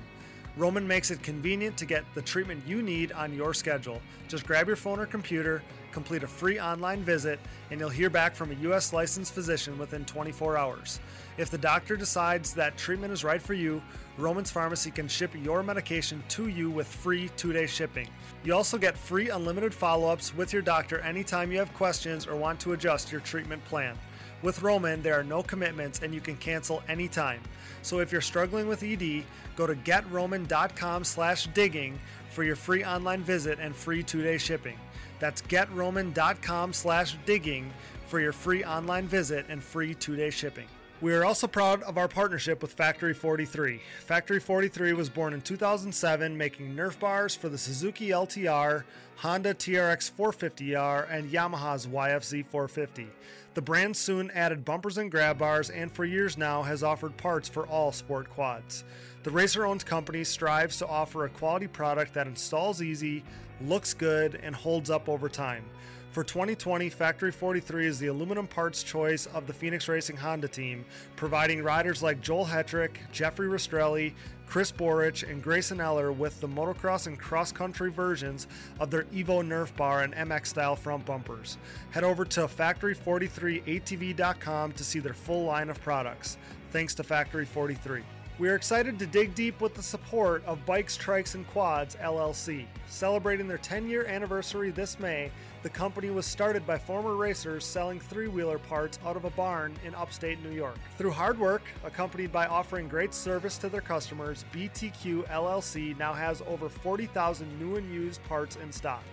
Roman makes it convenient to get the treatment you need on your schedule. Just grab your phone or computer, complete a free online visit, and you'll hear back from a U.S. licensed physician within 24 hours. If the doctor decides that treatment is right for you, Roman's Pharmacy can ship your medication to you with free two day shipping. You also get free unlimited follow ups with your doctor anytime you have questions or want to adjust your treatment plan. With Roman, there are no commitments and you can cancel anytime. So if you're struggling with ED, go to getroman.com slash digging for your free online visit and free two-day shipping. That's getroman.com slash digging for your free online visit and free two-day shipping. We are also proud of our partnership with Factory 43. Factory 43 was born in 2007, making Nerf bars for the Suzuki LTR, Honda TRX 450R, and Yamaha's YFZ 450. The brand soon added bumpers and grab bars, and for years now has offered parts for all sport quads. The racer owned company strives to offer a quality product that installs easy, looks good, and holds up over time. For 2020, Factory 43 is the aluminum parts choice of the Phoenix Racing Honda team, providing riders like Joel Hetrick, Jeffrey Rastrelli, Chris Borich, and Grayson Eller with the motocross and cross country versions of their Evo Nerf bar and MX style front bumpers. Head over to factory43atv.com to see their full line of products. Thanks to Factory 43. We are excited to dig deep with the support of Bikes, Trikes, and Quads LLC. Celebrating their 10 year anniversary this May, the company was started by former racers selling three wheeler parts out of a barn in upstate New York. Through hard work, accompanied by offering great service to their customers, BTQ LLC now has over 40,000 new and used parts in stock.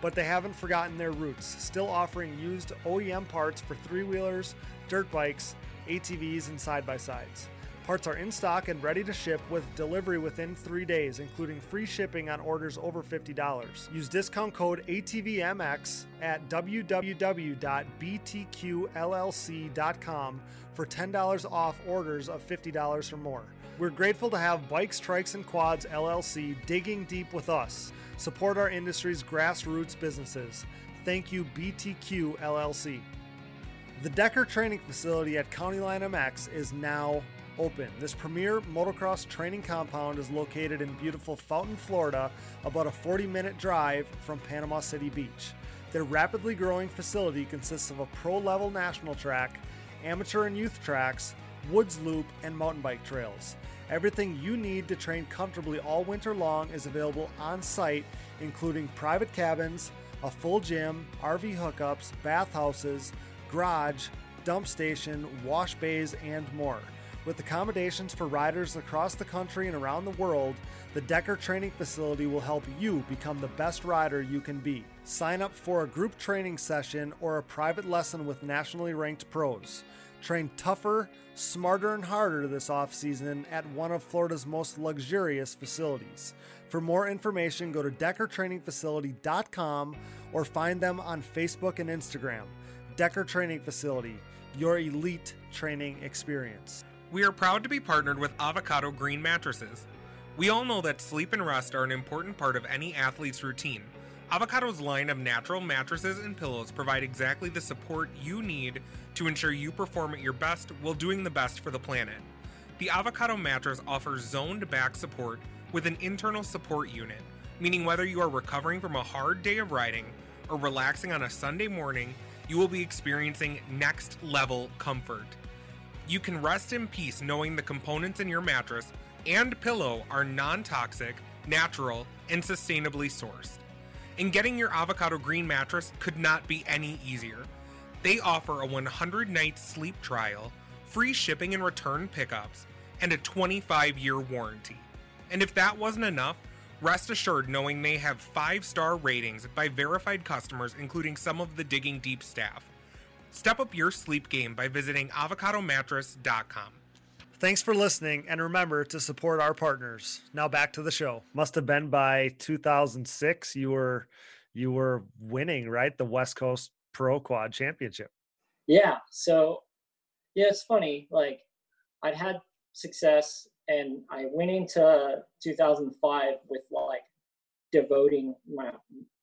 But they haven't forgotten their roots, still offering used OEM parts for three wheelers, dirt bikes, ATVs, and side by sides. Parts are in stock and ready to ship with delivery within three days, including free shipping on orders over $50. Use discount code ATVMX at www.btqllc.com for $10 off orders of $50 or more. We're grateful to have Bikes, Trikes, and Quads LLC digging deep with us. Support our industry's grassroots businesses. Thank you, BTQ LLC. The Decker Training Facility at County Line MX is now open. This premier motocross training compound is located in beautiful Fountain, Florida, about a 40 minute drive from Panama City Beach. Their rapidly growing facility consists of a pro level national track, amateur and youth tracks, woods loop, and mountain bike trails. Everything you need to train comfortably all winter long is available on site, including private cabins, a full gym, RV hookups, bathhouses, garage, dump station, wash bays, and more. With accommodations for riders across the country and around the world, the Decker Training Facility will help you become the best rider you can be. Sign up for a group training session or a private lesson with nationally ranked pros. Train tougher, smarter, and harder this offseason at one of Florida's most luxurious facilities. For more information, go to DeckerTrainingFacility.com or find them on Facebook and Instagram. Decker Training Facility, your elite training experience. We are proud to be partnered with Avocado Green Mattresses. We all know that sleep and rest are an important part of any athlete's routine. Avocado's line of natural mattresses and pillows provide exactly the support you need to ensure you perform at your best while doing the best for the planet. The Avocado mattress offers zoned back support with an internal support unit, meaning whether you are recovering from a hard day of riding or relaxing on a Sunday morning, you will be experiencing next level comfort. You can rest in peace knowing the components in your mattress and pillow are non toxic, natural, and sustainably sourced. And getting your avocado green mattress could not be any easier. They offer a 100 night sleep trial, free shipping and return pickups, and a 25 year warranty. And if that wasn't enough, rest assured knowing they have 5 star ratings by verified customers, including some of the Digging Deep staff. Step up your sleep game by visiting avocadomattress.com. Thanks for listening, and remember to support our partners. Now back to the show. Must have been by 2006. You were you were winning, right? The West Coast Pro Quad Championship. Yeah. So, yeah, it's funny. Like, I'd had success, and I went into 2005 with like devoting my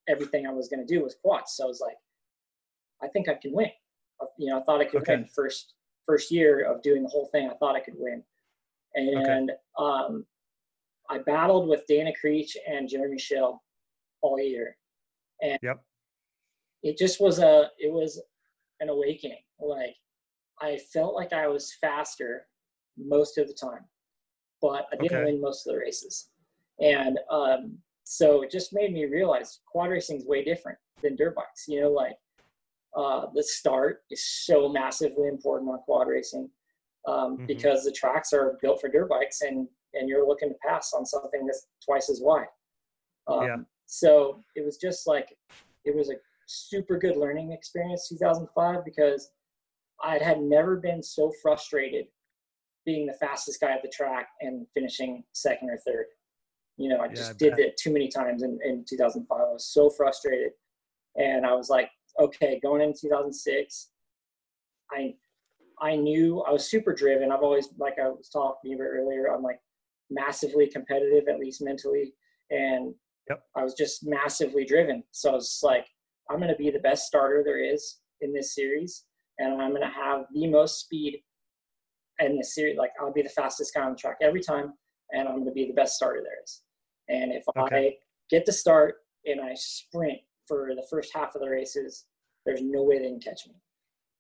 everything I was going to do was quads. So I was like, I think I can win. You know, I thought I could Okay. win first first year of doing the whole thing. I thought I could win, and um, I battled with Dana Creech and Jeremy Shell all year, and Yep. it just was a it was an awakening. Like I felt like I was faster most of the time, but I didn't Okay. win most of the races, and um, so it just made me realize quad racing is way different than dirt bikes. You know, like uh, the start is so massively important on quad racing um, Mhm. because the tracks are built for dirt bikes and and you're looking to pass on something that's twice as wide. Um, Yeah. So it was just like it was a super good learning experience 2005 because I had never been so frustrated being the fastest guy at the track and finishing second or third. You know, I Yeah, just I did bet. it too many times in, in 2005. I was so frustrated. And I was like, okay, going into 2006, I I knew I was super driven. I've always, like I was talking about earlier, I'm like massively competitive, at least mentally. And Yep. I was just massively driven. So I was like, I'm going to be the best starter there is in this series, and I'm going to have the most speed in this series. Like I'll be the fastest guy on the track every time, and I'm going to be the best starter there is. And if okay. I get the start and I sprint for the first half of the races, there's no way they can catch me.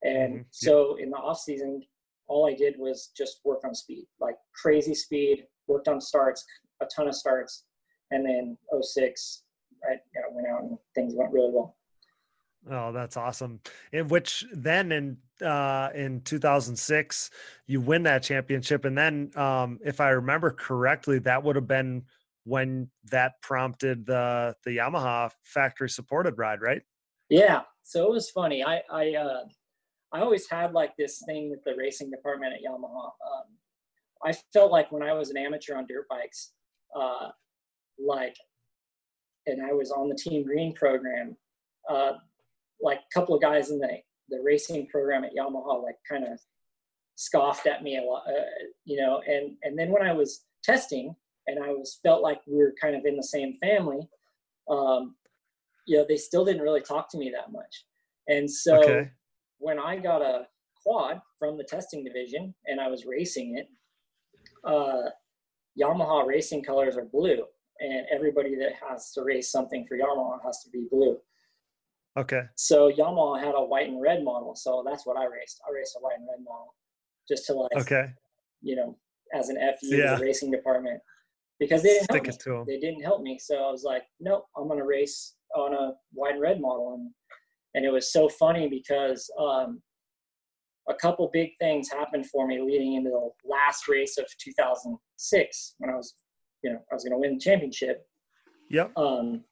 And mm-hmm. so in the off season, all I did was just work on speed, like crazy speed. Worked on starts, a ton of starts, and then 06, I you know, went out and things went really well. Oh, that's awesome. In which then in uh in 2006 you win that championship and then um if I remember correctly that would have been when that prompted the the Yamaha factory supported ride, right? Yeah. So it was funny. I I uh I always had like this thing with the racing department at Yamaha. Um, I felt like when I was an amateur on dirt bikes, uh, like, and I was on the Team Green program, uh, like a couple of guys in the the racing program at Yamaha, like, kind of scoffed at me a lot, uh, you know. And and then when I was testing, and I was felt like we were kind of in the same family, um, you know, they still didn't really talk to me that much. And so okay. when I got a quad from the testing division and I was racing it, uh, Yamaha racing colors are blue, and everybody that has to race something for Yamaha has to be blue. Okay. So Yamaha had a white and red model, so that's what I raced. I raced a white and red model, just to like, okay, you know, as an FU yeah. the racing department, because they didn't help me. They didn't help me, so I was like, nope, I'm gonna race on a white and red model, and and it was so funny because um, a couple big things happened for me leading into the last race of 2006 when I was, you know, I was going to win the championship. Yep. Um,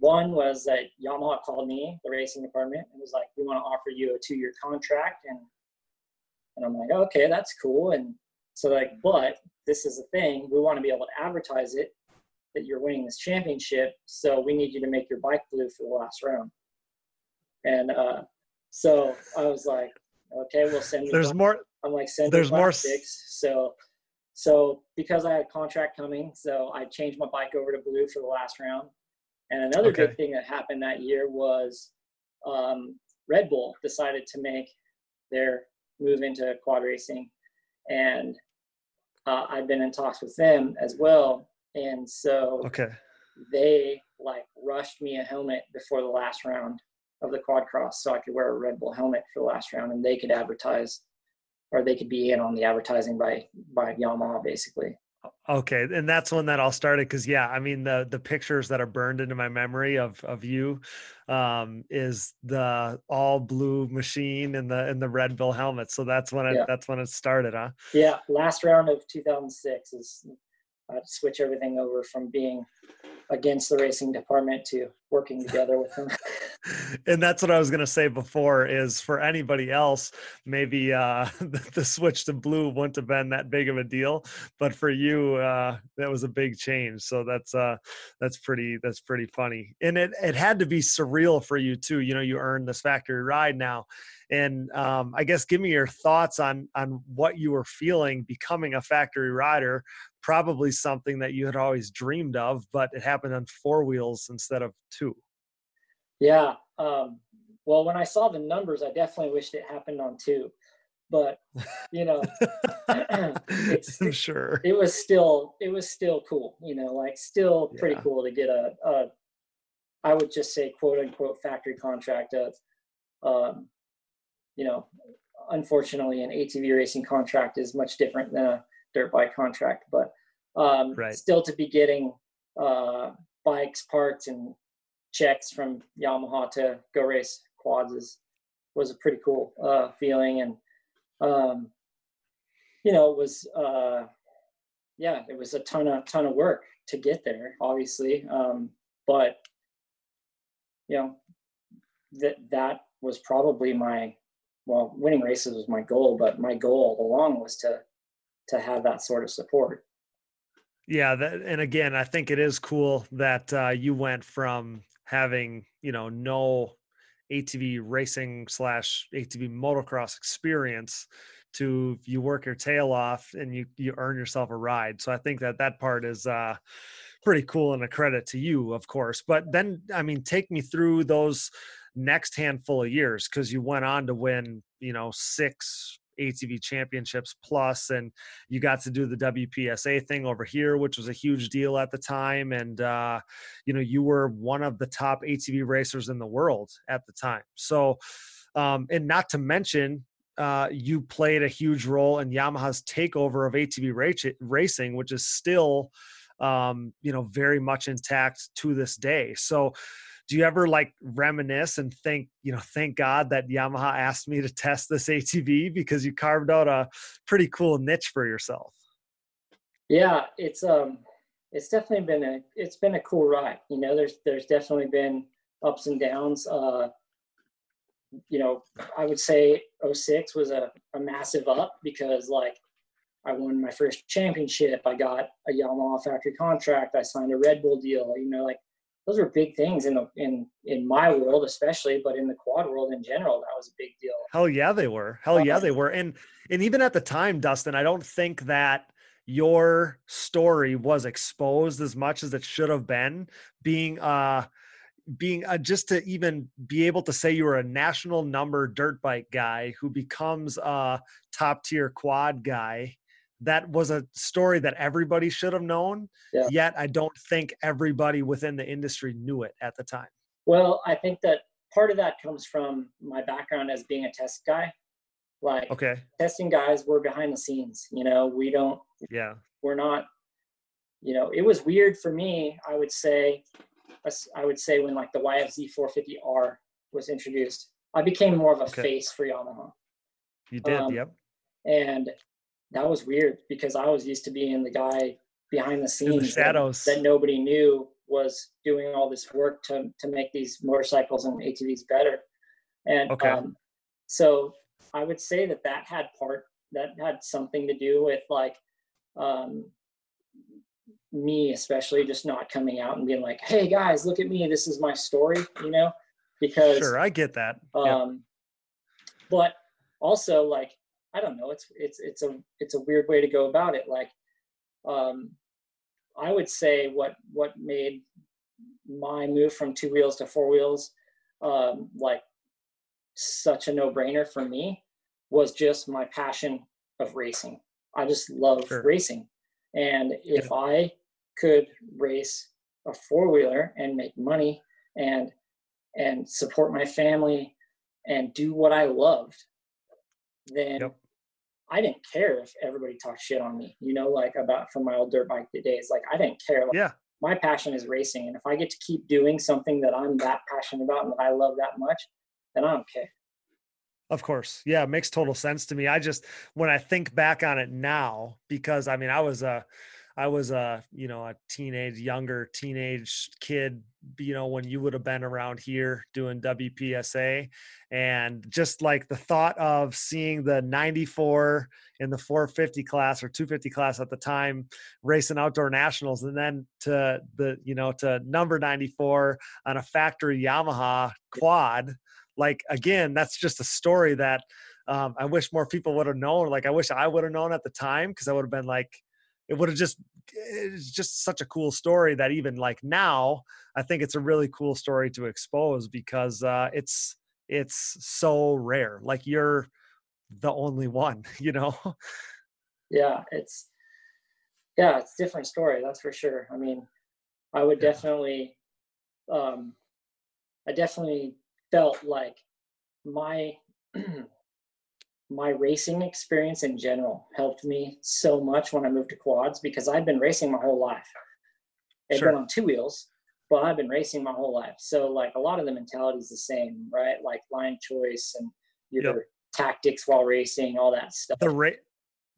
one was that Yamaha called me, the racing department, and was like, "We want to offer you a two-year contract," and and I'm like, "Okay, that's cool." And so like, but this is a thing: we want to be able to advertise it that you're winning this championship, so we need you to make your bike blue for the last round. And uh, so I was like, Okay, we'll send. There's more. I'm like send. There's more six. So, so because I had a contract coming, so I changed my bike over to blue for the last round. And another okay. big thing that happened that year was um, Red Bull decided to make their move into quad racing, and uh, I've been in talks with them as well. And so, okay, they like rushed me a helmet before the last round of the quad cross so I could wear a Red Bull helmet for the last round and they could advertise or they could be in on the advertising by by Yamaha basically. Okay, and that's when that all started because yeah, I mean the the pictures that are burned into my memory of of you um is the all blue machine and the and the Red Bull helmet. So that's when it yeah. that's when it started, huh? Yeah, last round of 2006 is uh, switch everything over from being against the racing department to working together with them. <laughs> and that's what I was going to say before is for anybody else, maybe uh, <laughs> the switch to blue wouldn't have been that big of a deal, but for you, uh, that was a big change. So that's, uh, that's pretty, that's pretty funny. And it, it had to be surreal for you too. You know, you earned this factory ride now. And um, I guess give me your thoughts on, on what you were feeling becoming a factory rider probably something that you had always dreamed of, but it happened on four wheels instead of two. Yeah. Um, well, when I saw the numbers, I definitely wished it happened on two. But you know, <laughs> it's I'm sure it was still it was still cool. You know, like still pretty yeah. cool to get a, a I would just say quote unquote factory contract of um, you know, unfortunately an ATV racing contract is much different than a dirt bike contract, but um, right. still to be getting uh, bikes, parts, and checks from Yamaha to go race quads is was a pretty cool uh, feeling, and um, you know, it was uh, yeah, it was a ton of ton of work to get there, obviously, um, but you know, that that was probably my well, winning races was my goal, but my goal all along was to to have that sort of support. Yeah, that, and again, I think it is cool that uh, you went from having you know no ATV racing slash ATV motocross experience to you work your tail off and you you earn yourself a ride. So I think that that part is uh, pretty cool and a credit to you, of course. But then, I mean, take me through those next handful of years because you went on to win, you know, six ATV championships plus, and you got to do the WPSA thing over here, which was a huge deal at the time. And, uh, you know, you were one of the top ATV racers in the world at the time. So, um, and not to mention, uh, you played a huge role in Yamaha's takeover of ATV racing, which is still, um, you know, very much intact to this day. So, do you ever like reminisce and think, you know, thank God that Yamaha asked me to test this ATV because you carved out a pretty cool niche for yourself? Yeah, it's um, it's definitely been a it's been a cool ride. You know, there's there's definitely been ups and downs. Uh, you know, I would say 06 was a, a massive up because like I won my first championship. I got a Yamaha factory contract. I signed a Red Bull deal. You know, like those were big things in the in in my world, especially, but in the quad world in general, that was a big deal. Hell yeah, they were. Hell yeah, they were. And and even at the time, Dustin, I don't think that your story was exposed as much as it should have been. Being uh being uh, just to even be able to say you were a national number dirt bike guy who becomes a top tier quad guy that was a story that everybody should have known yeah. yet i don't think everybody within the industry knew it at the time well i think that part of that comes from my background as being a test guy like okay testing guys we're behind the scenes you know we don't yeah we're not you know it was weird for me i would say I would say when like the YFZ 450R was introduced, I became more of a okay. face for Yamaha. You did, um, yep. And that was weird because I was used to being the guy behind the scenes the shadows that, that, nobody knew was doing all this work to to make these motorcycles and ATVs better. And okay. um, so I would say that that had part that had something to do with like um, me especially just not coming out and being like hey guys look at me. This is my story you know? Because sure i get that. Um but also like i don't know it's it's it's a it's a weird way to go about it like um i would say what what made my move from two wheels to four wheels um like such a no-brainer for me was just my passion of racing i just love sure. racing and if yeah. I could race a four wheeler and make money and and support my family and do what I loved, then yep. I didn't care if everybody talked shit on me, you know, like about from my old dirt bike days. Like I didn't care. Like, yeah. My passion is racing. And if I get to keep doing something that I'm that passionate about and that I love that much, then I don't care. Of course. Yeah, it makes total sense to me. I just when I think back on it now, because I mean I was a I was a, you know, a teenage, younger teenage kid, you know, when you would have been around here doing WPSA. And just like the thought of seeing the 94 in the 450 class or 250 class at the time racing outdoor nationals and then to the, you know, to number 94 on a factory Yamaha quad. Like, again, that's just a story that um, I wish more people would have known. Like, I wish I would have known at the time because I would have been like, it would have just it's just such a cool story that even like now i think it's a really cool story to expose because uh it's it's so rare like you're the only one <laughs> you know yeah it's yeah it's different story that's for sure i mean i would yeah. definitely um i definitely felt like my <clears throat> my racing experience in general helped me so much when I moved to quads because I've been racing my whole life. I've sure. been on two wheels, but I've been racing my whole life. So like a lot of the mentality is the same, right? Like line choice and your yep. tactics while racing, all that stuff. The ra-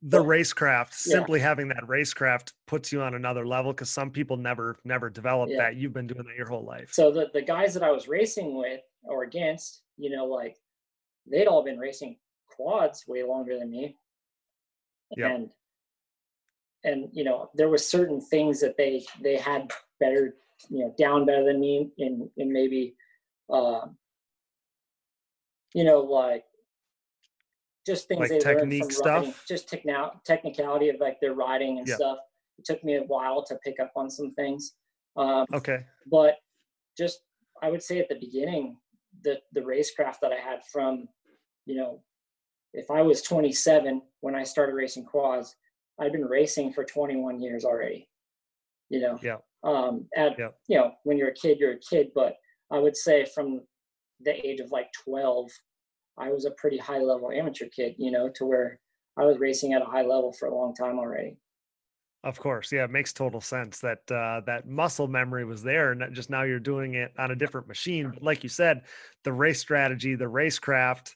the but, racecraft, simply having that racecraft puts you on another level because some people never never develop yeah. that. You've been doing that your whole life. So the the guys that I was racing with or against, you know, like they'd all been racing quads way longer than me. Yep. And and you know, there were certain things that they they had better, you know, down better than me in in maybe uh, you know, like just things Like they technique from riding, just techna- technicality of like their riding and Yeah. stuff. It took me a while to pick up on some things. Um, Okay. but just I would say at the beginning, the the racecraft that I had from, you know, if I was 27 when I started racing quads, I'd been racing for 21 years already. You know, Yeah. um, at Yeah. you know when you're a kid, you're a kid, but I would say from the age of like 12, I was a pretty high level amateur kid. You know, to where I was racing at a high level for a long time already. Of course, yeah, it makes total sense that uh, that muscle memory was there, and just now you're doing it on a different machine. But like you said, the race strategy, the racecraft,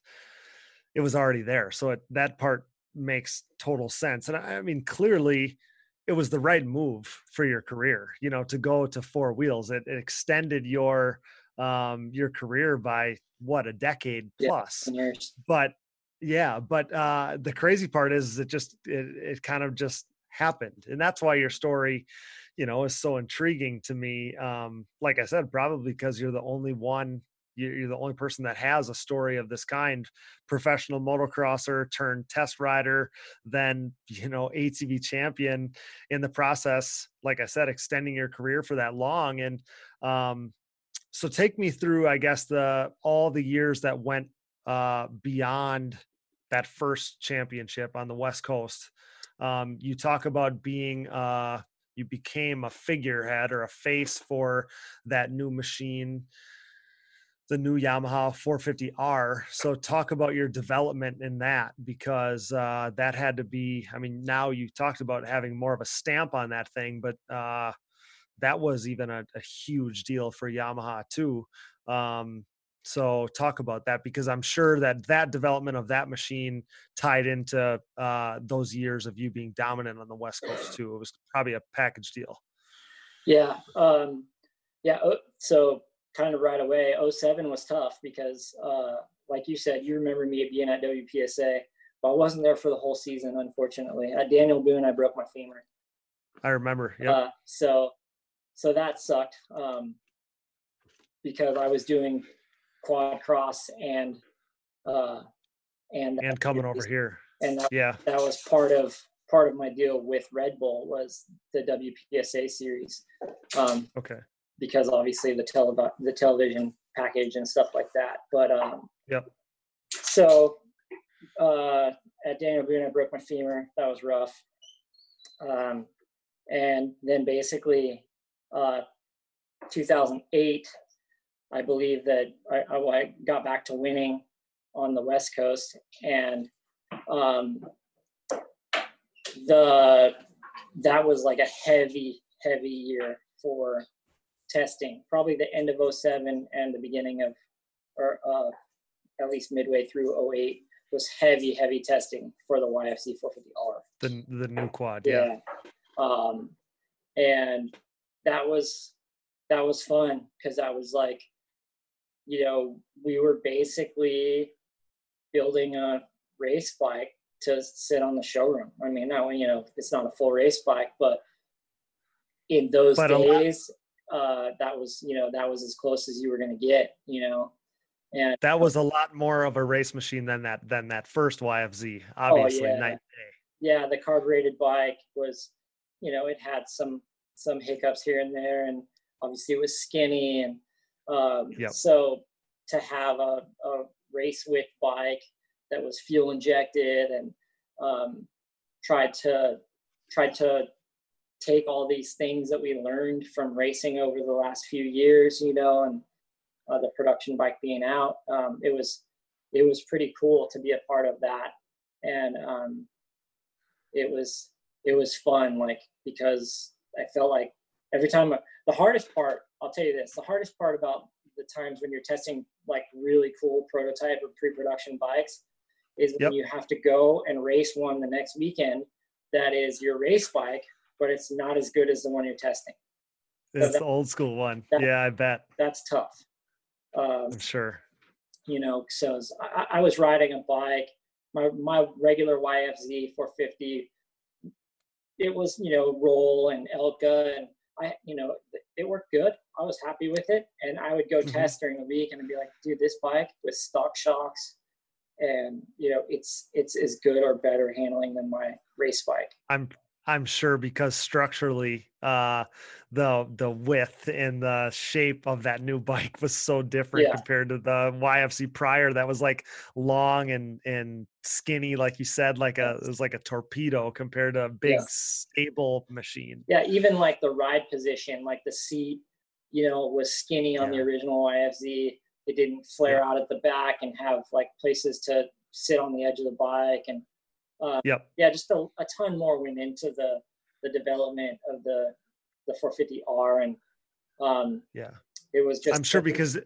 it was already there. So it, that part makes total sense. And I, I mean, clearly, it was the right move for your career. You know, to go to four wheels, it, it extended your um, your career by what a decade Yeah, plus but yeah but uh the crazy part is it just it, it kind of just happened and that's why your story you know is so intriguing to me um like i said probably because you're the only one you're the only person that has a story of this kind. Professional motocrosser turned test rider then you know atv champion in the process like i said extending your career for that long and um so take me through i guess the all the years that went uh beyond that first championship on the west coast. Um you talk about being uh you became a figurehead or a face for that new machine the new Yamaha 450R. So talk about your development in that because uh, that had to be. I mean, now you talked about having more of a stamp on that thing, but uh, that was even a, a huge deal for Yamaha too. Um, so talk about that because I'm sure that that development of that machine tied into uh, those years of you being dominant on the West Coast too. It was probably a package deal. Yeah. Um, yeah. uh, So kind of right away, 07 was tough because, uh, like you said, you remember me being at WPSA, but I wasn't there for the whole season, unfortunately. At Daniel Boone, I broke my femur. I remember. Yeah. Uh, so, so that sucked um, because I was doing quad cross and uh, and and coming over here. and that, Yeah. that was part of part of my deal with Red Bull was the WPSA series. Um, Okay. Because obviously the tele the television package and stuff like that. But um, Yep. So uh, at Daniel Boone, I broke my femur. That was rough. Um, and then basically, uh, 2008, I believe that I, I, I got back to winning on the West Coast, and um, the that was like a heavy, heavy year for testing. Probably the end of 07 and the beginning of, or uh, at least midway through 08 was heavy, heavy testing for the YFZ 450R. The the new quad. Yeah. Um, and that was that was fun because I was like, you know, we were basically building a race bike to sit on the showroom. I mean, now you know it's not a full race bike, but in those But days, uh, that was you know that was as close as you were going to get. You know, and That was a lot more of a race machine than that than that first YFZ. Obviously, Oh, yeah. night day. yeah, the carbureted bike was, you know, it had some some hiccups here and there, and obviously it was skinny, and um, Yep. so to have a, a race width bike that was fuel injected and um, tried to tried to take all these things that we learned from racing over the last few years, you know, and uh, the production bike being out, um, it was it was pretty cool to be a part of that, and um, it was it was fun like because i felt like every time the hardest part i'll tell you this the hardest part about the times when you're testing like really cool prototype or pre-production bikes is Yep. when you have to go and race one the next weekend that is your race bike but it's not as good as the one you're testing It's that- the old school one. that- Yeah, I bet. that's tough um, I'm sure. you know, so I was riding a bike, my my regular YFZ 450. It was you know roll and Elka, and I you know it worked good. I was happy with it, and I would go Mhm. test during the week and I'd be like, dude, this bike with stock shocks and you know it's it's as good or better handling than my race bike. I'm I'm sure because structurally, uh, the the width and the shape of that new <laughs> bike was so different Yeah. compared to the YFZ prior. That was like long and and skinny, like you said, like a it was like a torpedo compared to a big Yeah. stable machine. Yeah, even like the ride position, like the seat, you know, was skinny on the original YFZ. It didn't flare out at the back and have like places to sit on the edge of the bike and Yep. yeah, just a, a ton more went into the the development of the the 450R and um Yeah. it was just I'm sure because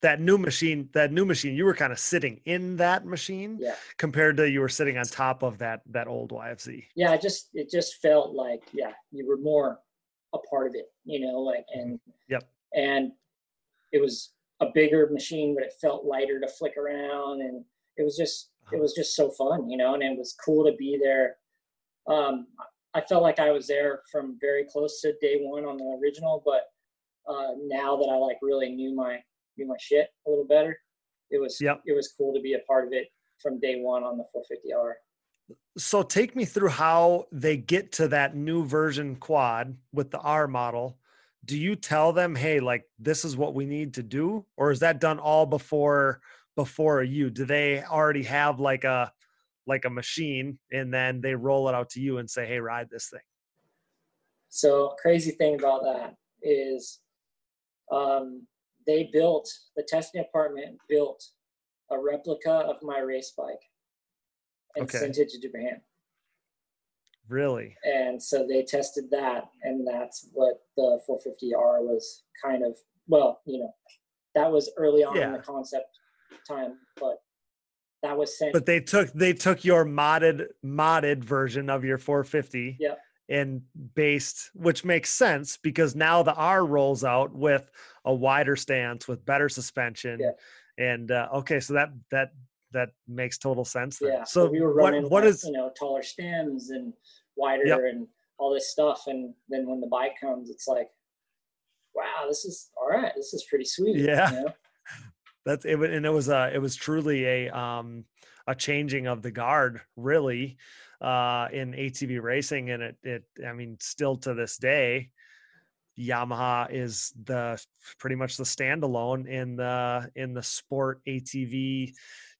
that new machine, that new machine, you were kind of sitting in that machine yeah compared to you were sitting on top of that that old YFZ. yeah it just it just felt like yeah you were more a part of it you know like and Yep. and it was a bigger machine but it felt lighter to flick around and it was just it was just so fun you know and it was cool to be there um i felt like i was there from very close to day one on the original but uh now that i like really knew my knew my shit a little better it was Yep. it was cool to be a part of it from day one on the 450r So take me through how they get to that new version quad with the R model. Do you tell them, "Hey, like this is what we need to do," or is that done all before before you? Do they already have like a like a machine and then they roll it out to you and say, "Hey, ride this thing." So crazy thing about that is um, they built the testing department built a replica of my race bike and Okay. sent it to Japan. Really? And so they tested that, and that's what the 450R was kind of. Well, you know, that was early on in the concept time, but that was sent. But they took they took your modded modded version of your 450 Yeah. and based which makes sense because now the R rolls out with a wider stance with better suspension Yeah. and uh, okay so that that that makes total sense then. yeah. so we were what running what like, is you know taller stems and wider Yep. and all this stuff, and then when the bike comes, it's like, wow, this is all right. This is pretty sweet. Yeah. You know? That's it and it was uh it was truly a um a changing of the guard really uh in ATV racing and it it I mean still to this day Yamaha is the pretty much the standalone in the in the sport ATV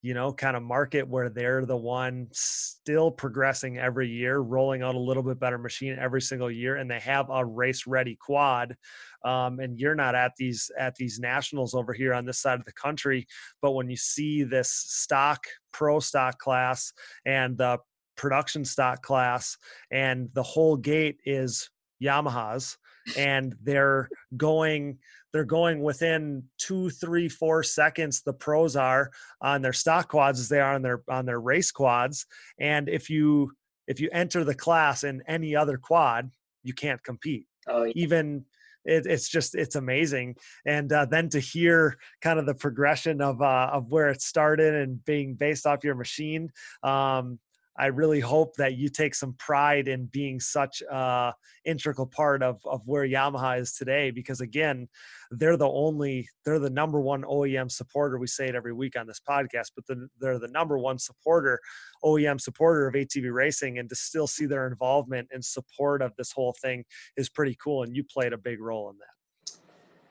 you know kind of market where they're the one still progressing every year rolling out a little bit better machine every single year and they have a race ready quad um, and you're not at these at these nationals over here on this side of the country but when you see this stock pro stock class and the production stock class and the whole gate is yamahas and they're going they're going within two three four seconds the pros are on their stock quads as they are on their on their race quads. And if you if you enter the class in any other quad you can't compete. Oh, yeah. even it, it's just it's amazing. And uh, then to hear kind of the progression of uh, of where it started and being based off your machine um, i really hope that you take some pride in being such a integral part of of where yamaha is today because again they're the only they're the number one oem supporter we say it every week on this podcast but the, they're the number one supporter oem supporter of atv racing and to still see their involvement and support of this whole thing is pretty cool and you played a big role in that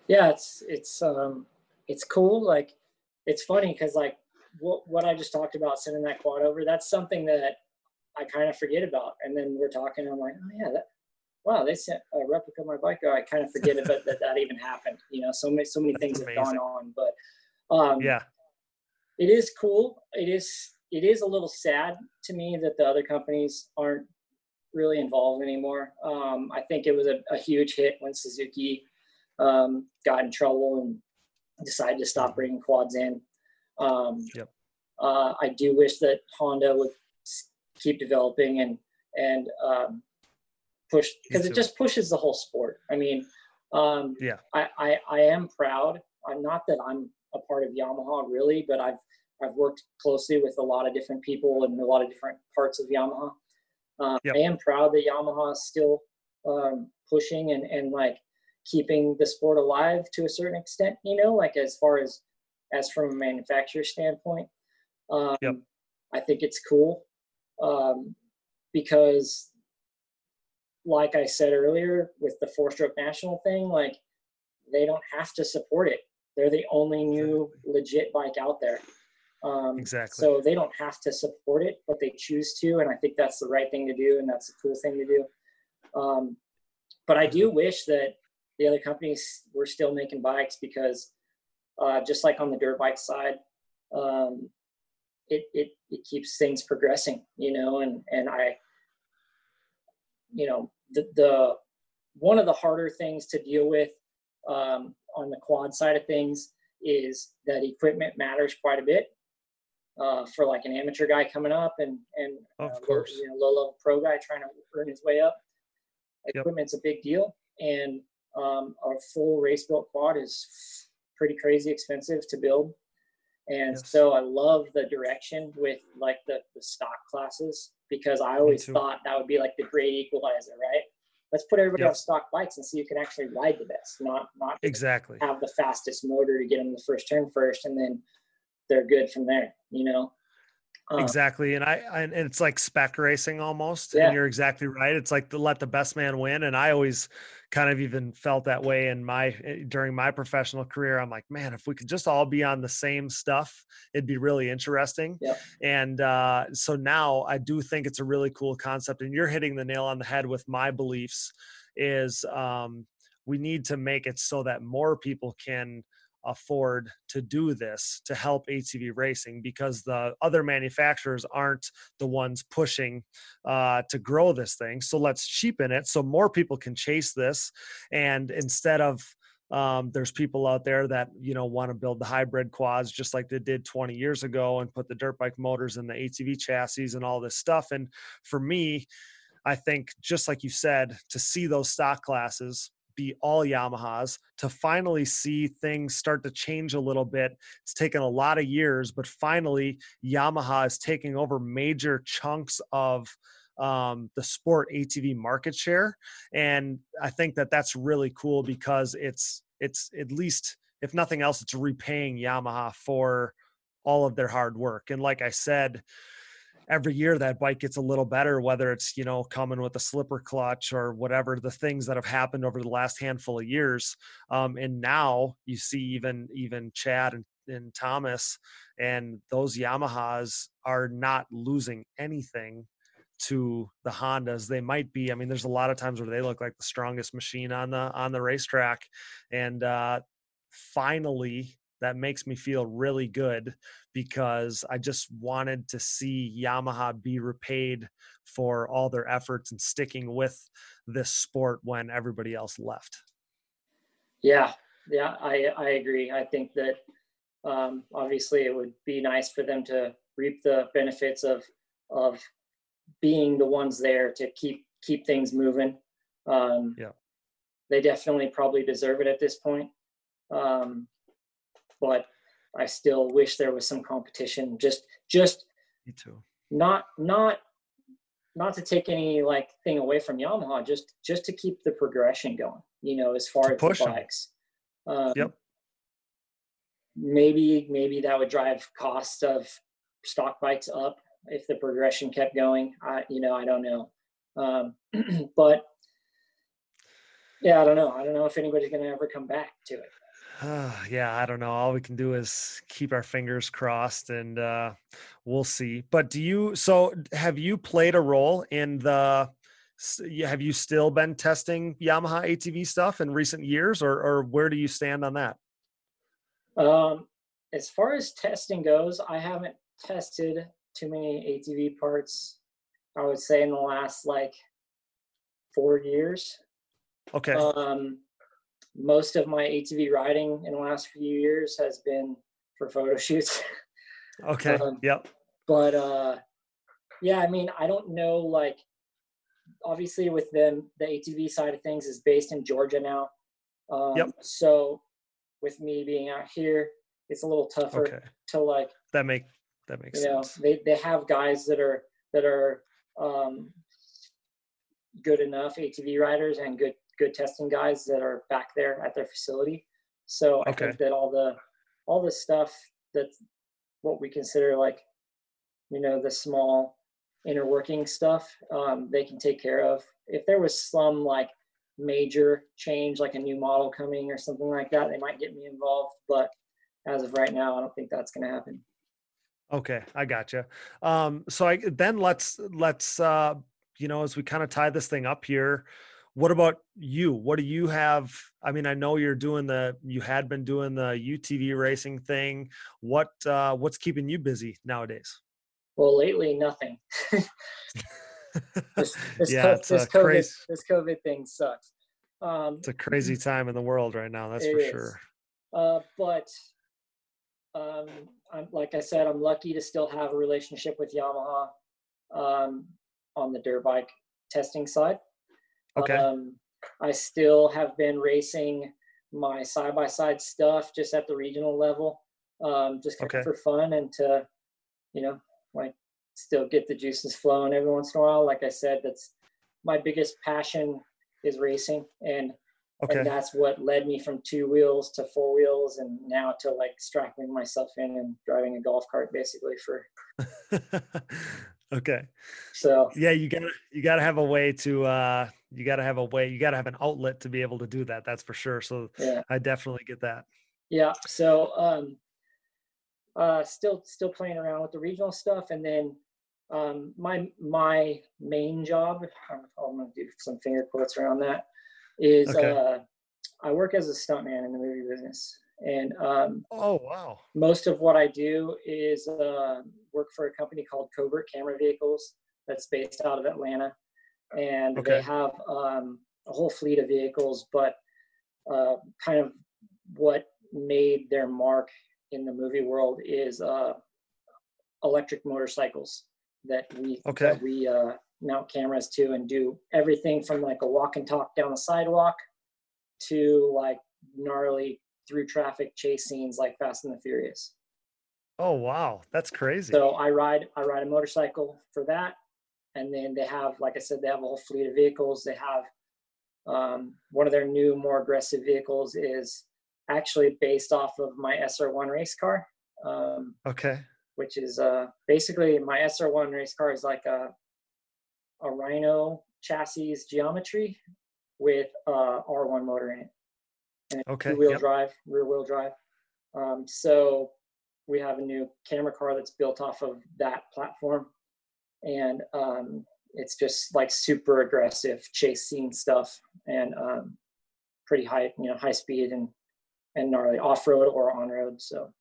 yeah, it's it's um it's cool. Like it's funny because like what what I just talked about sending that quad over, that's something that I kind of forget about. And then we're talking, I'm like, oh yeah, that wow, they sent a replica of my bike. Oh, I kind of forget about that that even happened. You know, so many so many That's things have gone on, but um, yeah it is cool. It is it is a little sad to me that the other companies aren't really involved anymore. Um, I think it was a, a huge hit when Suzuki um, got in trouble and decided to stop bringing quads in. Um, Yep. uh, I do wish that Honda would keep developing and and um, push because it just pushes the whole sport. I mean, um, Yeah. I, I I am proud. I'm not that I'm a part of Yamaha really, but I've I've worked closely with a lot of different people and a lot of different parts of Yamaha. Um, Yep. I am proud that Yamaha is still um, pushing and, and like keeping the sport alive to a certain extent, you know, like as far as as from a manufacturer standpoint. Um, Yep. I think it's cool um, because, like I said earlier, with the four stroke national thing, like they don't have to support it. They're the only new legit bike out there. Um, Exactly. So they don't have to support it, but they choose to, and I think that's the right thing to do, and that's a cool thing to do. Um, but I do wish that the other companies were still making bikes because, uh, just like on the dirt bike side, um, it, it it keeps things progressing, you know, and and I, you know, the the one of the harder things to deal with um, on the quad side of things is that equipment matters quite a bit uh, for like an amateur guy coming up and and Of uh, course. low, you know, low level pro guy trying to earn his way up. Yep. Equipment's a big deal, and um, a full race built quad is pretty crazy expensive to build. And Yes. so I love the direction with like the, the stock classes because I always thought that would be like the great equalizer, right? Let's put everybody Yep. on stock bikes and see who can actually ride the best, not not exactly. have the fastest motor to get them the first turn first, and then they're good from there. You know. Um, Exactly, and I, I and it's like spec racing almost. Yeah. And you're exactly right. It's like to let the best man win. And I always kind of even felt that way in my eh, during my professional career. I'm like, man, if we could just all be on the same stuff, it'd be really interesting. Yep. And uh, so now I do think it's a really cool concept. And you're hitting the nail on the head with my beliefs. Is um, we need to make it so that more people can afford to do this to help ATV racing because the other manufacturers aren't the ones pushing uh, to grow this thing. So let's cheapen it so more people can chase this. And instead of um, there's people out there that you know want to build the hybrid quads just like they did 20 years ago and put the dirt bike motors in the ATV chassis and all this stuff. And for me, I think just like you said, to see those stock classes be all Yamahas, to finally see things start to change a little bit. It's taken a lot of years, but finally Yamaha is taking over major chunks of um, the sport ATV market share, and I think that that's really cool because it's it's at least if nothing else, it's repaying Yamaha for all of their hard work. And like I said, every year that bike gets a little better whether it's you know coming with a slipper clutch or whatever the things that have happened over the last handful of years um, and now you see even even chad and, and thomas and those yamahas are not losing anything to the hondas. They might be i mean there's a lot of times where they look like the strongest machine on the on the racetrack. And uh finally that makes me feel really good because I just wanted to see Yamaha be repaid for all their efforts and sticking with this sport when everybody else left. Yeah, yeah, I I agree. I think that um, obviously it would be nice for them to reap the benefits of of being the ones there to keep keep things moving. Um, Yeah. they definitely probably deserve it at this point. Um, but I still wish there was some competition. Just just Me too. not not not to take any like thing away from Yamaha, just just to keep the progression going. You know, as far To as push the bikes. Um, Yep. Maybe maybe that would drive cost of stock bikes up if the progression kept going. I you know I don't know, um, <clears throat> but yeah, I don't know. I don't know if anybody's gonna ever come back to it. <sighs> yeah, I don't know. All we can do is keep our fingers crossed and uh we'll see. But do you so have you played a role in the have you still been testing Yamaha ATV stuff in recent years or or where do you stand on that? Um, as far as testing goes, I haven't tested too many ATV parts. I would say in the last like four years. Okay. Um, most of my ATV riding in the last few years has been for photo <laughs> shoots. okay. um, yep. but uh, yeah, I mean, I don't know. Like, obviously, with them, the ATV side of things is based in Georgia now. Um, Yep. So, with me being out here, it's a little tougher Okay. to like That make that makes you know sense. they they have guys that are that are um good enough atv riders and good good testing guys that are back there at their facility so i Okay. think that all the all the stuff that's what we consider like you know, the small inner working stuff, um, they can take care of. If there was some like major change, like a new model coming or something like that, they might get me involved. But as of right now, I don't think that's going to happen. Okay, I gotcha. Um, so I then let's let's uh, you know as we kind of tie this thing up here. What about you? What do you have? I mean, I know you're doing the you had been doing the UTV racing thing. What uh, what's keeping you busy nowadays? Well, lately nothing. <laughs> this, this, Yeah, co- this COVID crazy. this COVID thing sucks. Um, It's a crazy time in the world right now. That's for is. sure. Uh, but um, I'm like I said, I'm lucky to still have a relationship with Yamaha um, on the dirt bike testing side. Okay. Um, I still have been racing my side by side stuff just at the regional level, um, just Okay. for fun and to, you know, like still get the juices flowing every once in a while. Like I said, that's my biggest passion is racing and Okay. and that's what led me from two wheels to four wheels and now to like strapping myself in and driving a golf cart basically for <laughs> okay. so Yeah, you gotta you gotta have a way to uh you gotta have a way you gotta have an outlet to be able to do that. That's for sure. So yeah I definitely get that. yeah so um uh still still playing around with the regional stuff and then um my my main job i'm, I'm gonna do some finger quotes around that is Okay. uh i work as a stuntman in the movie business and um Oh wow. most of what I do is uh, work for a company called Covert Camera Vehicles that's based out of Atlanta, and Okay. they have um, a whole fleet of vehicles. But uh, kind of what made their mark in the movie world is uh, electric motorcycles that we Okay. that we uh, mount cameras to and do everything from like a walk and talk down the sidewalk to like gnarly through traffic chase scenes like Fast and the Furious. Oh wow. That's crazy. So I ride I ride a motorcycle for that, and then they have, like I said, they have a whole fleet of vehicles. They have um, one of their new, more aggressive vehicles is actually based off of my SR1 race car, um, okay. which is uh, basically my SR1 race car is like a a Rhino chassis geometry with uh, R1 motor in it Okay. two wheel Yep. drive, rear wheel drive. Um, so we have a new camera car that's built off of that platform, and um, it's just like super aggressive chase scene stuff and um, pretty high, you know, high speed and and gnarly off road or on road. So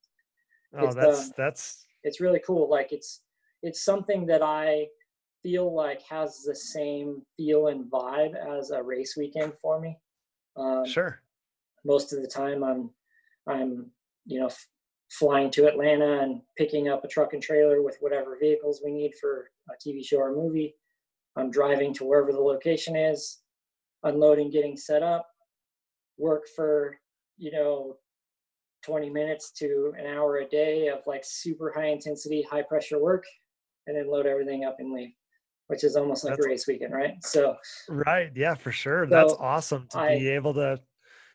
Oh, it's, that's um, that's it's really cool. Like it's it's something that I feel like has the same feel and vibe as a race weekend for me. Um, sure. Most of the time i'm i'm you know f- flying to atlanta and picking up a truck and trailer with whatever vehicles we need for a tv show or movie i'm driving to wherever the location is unloading getting set up work for you know 20 minutes to an hour a day of like super high intensity high pressure work and then load everything up and leave which is almost like That's- a race weekend right so Right. Yeah, for sure. That's awesome to I- be able to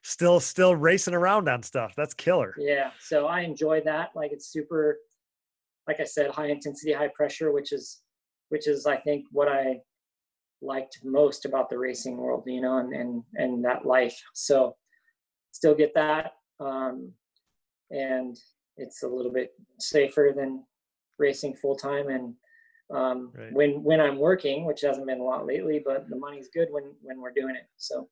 still still racing around on stuff. That's killer. Yeah, so I enjoy that. Like it's super, like I said, high intensity, high pressure, which is, which is I think what I liked most about the racing world, you know, and and and that life. So still get that, um, and it's a little bit safer than racing full time. And um, Right. when when I'm working, which hasn't been a lot lately, but the money's good when when we're doing it. So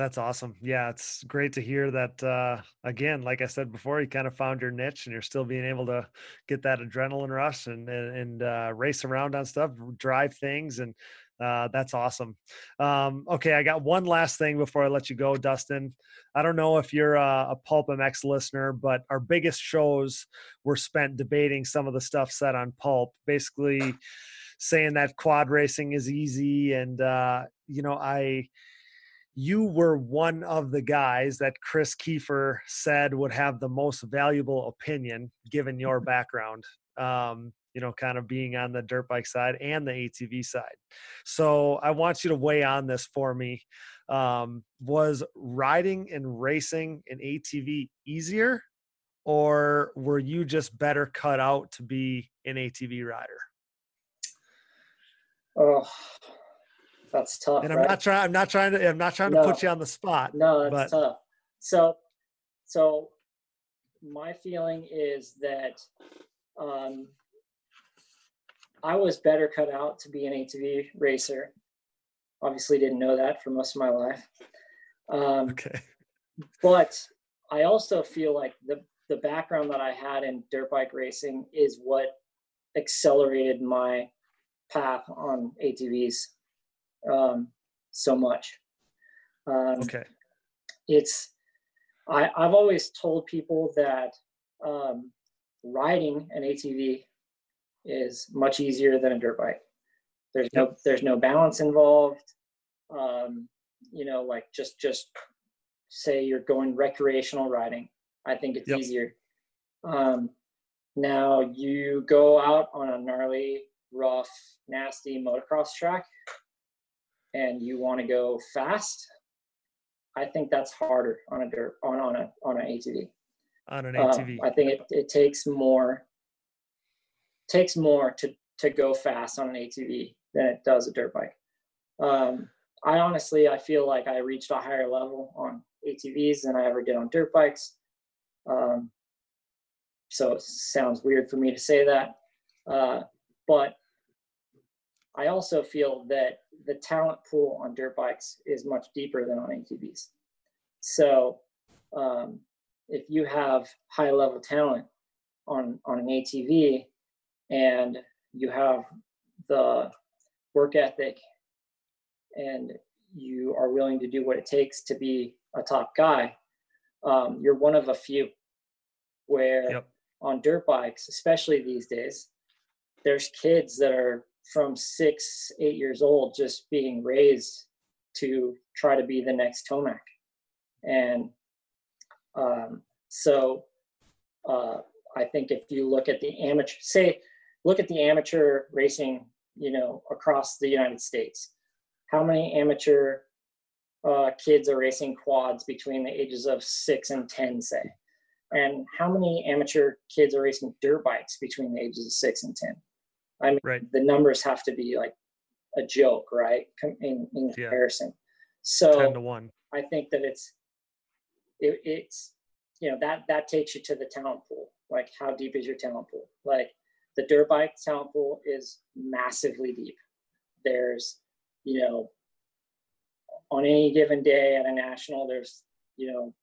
That's awesome. Yeah, it's great to hear that. Uh, again, like I said before, you kind of found your niche, and you're still being able to get that adrenaline rush and and, and uh, race around on stuff, drive things, and uh, that's awesome. Um, okay, I got one last thing before I let you go, Dustin. I don't know if you're a, a Pulp MX listener, but our biggest shows were spent debating some of the stuff said on Pulp, basically saying that quad racing is easy, and uh, you know, I you were one of the guys that Chris Kiefer said would have the most valuable opinion given your <laughs> background. Um, you know, kind of being on the dirt bike side and the ATV side. So I want you to weigh on this for me. Um, was riding and racing an ATV easier or were you just better cut out to be an ATV rider? Oh, that's tough. And I'm right? not trying. I'm not trying to. I'm not trying to No. put you on the spot. No, that's but- tough. So, so my feeling is that um, I was better cut out to be an ATV racer. Obviously, didn't know that for most of my life. Um, Okay. but I also feel like the the background that I had in dirt bike racing is what accelerated my path on ATVs um, so much. Um, Okay. it's I, I've always told people that um, riding an ATV is much easier than a dirt bike. There's no there's no balance involved. Um, you know, like just just say you're going recreational riding. I think it's Yep. easier. Um, now you go out on a gnarly, rough, nasty motocross track, and you want to go fast. I think that's harder on a dirt on on a on an ATV. On an Um, ATV. I think it, it takes more takes more to to go fast on an ATV than it does a dirt bike. Um, I honestly I feel like I reached a higher level on ATVs than I ever did on dirt bikes. Um, so it sounds weird for me to say that, uh, but I also feel that the talent pool on dirt bikes is much deeper than on ATVs. So um, if you have high level talent on on an ATV and you have the work ethic and you are willing to do what it takes to be a top guy, um, you're one of a few. Where Yep. on dirt bikes, especially these days, there's kids that are from six, eight years old just being raised to try to be the next Tomac. And um, so uh, I think if you look at the amateur, say, look at the amateur racing, you know, across the United States, how many amateur uh, kids are racing quads between the ages of six and 10, say? And how many amateur kids are racing dirt bikes between the ages of six and 10? I mean, Right. the numbers have to be like a joke, right? In, in Yeah. comparison. So Ten to one. I think that it's it, it's you know that that takes you to the talent pool. Like how deep is your talent pool? Like the dirt bike talent pool is massively deep. There's you know on any given day at a national, there's you know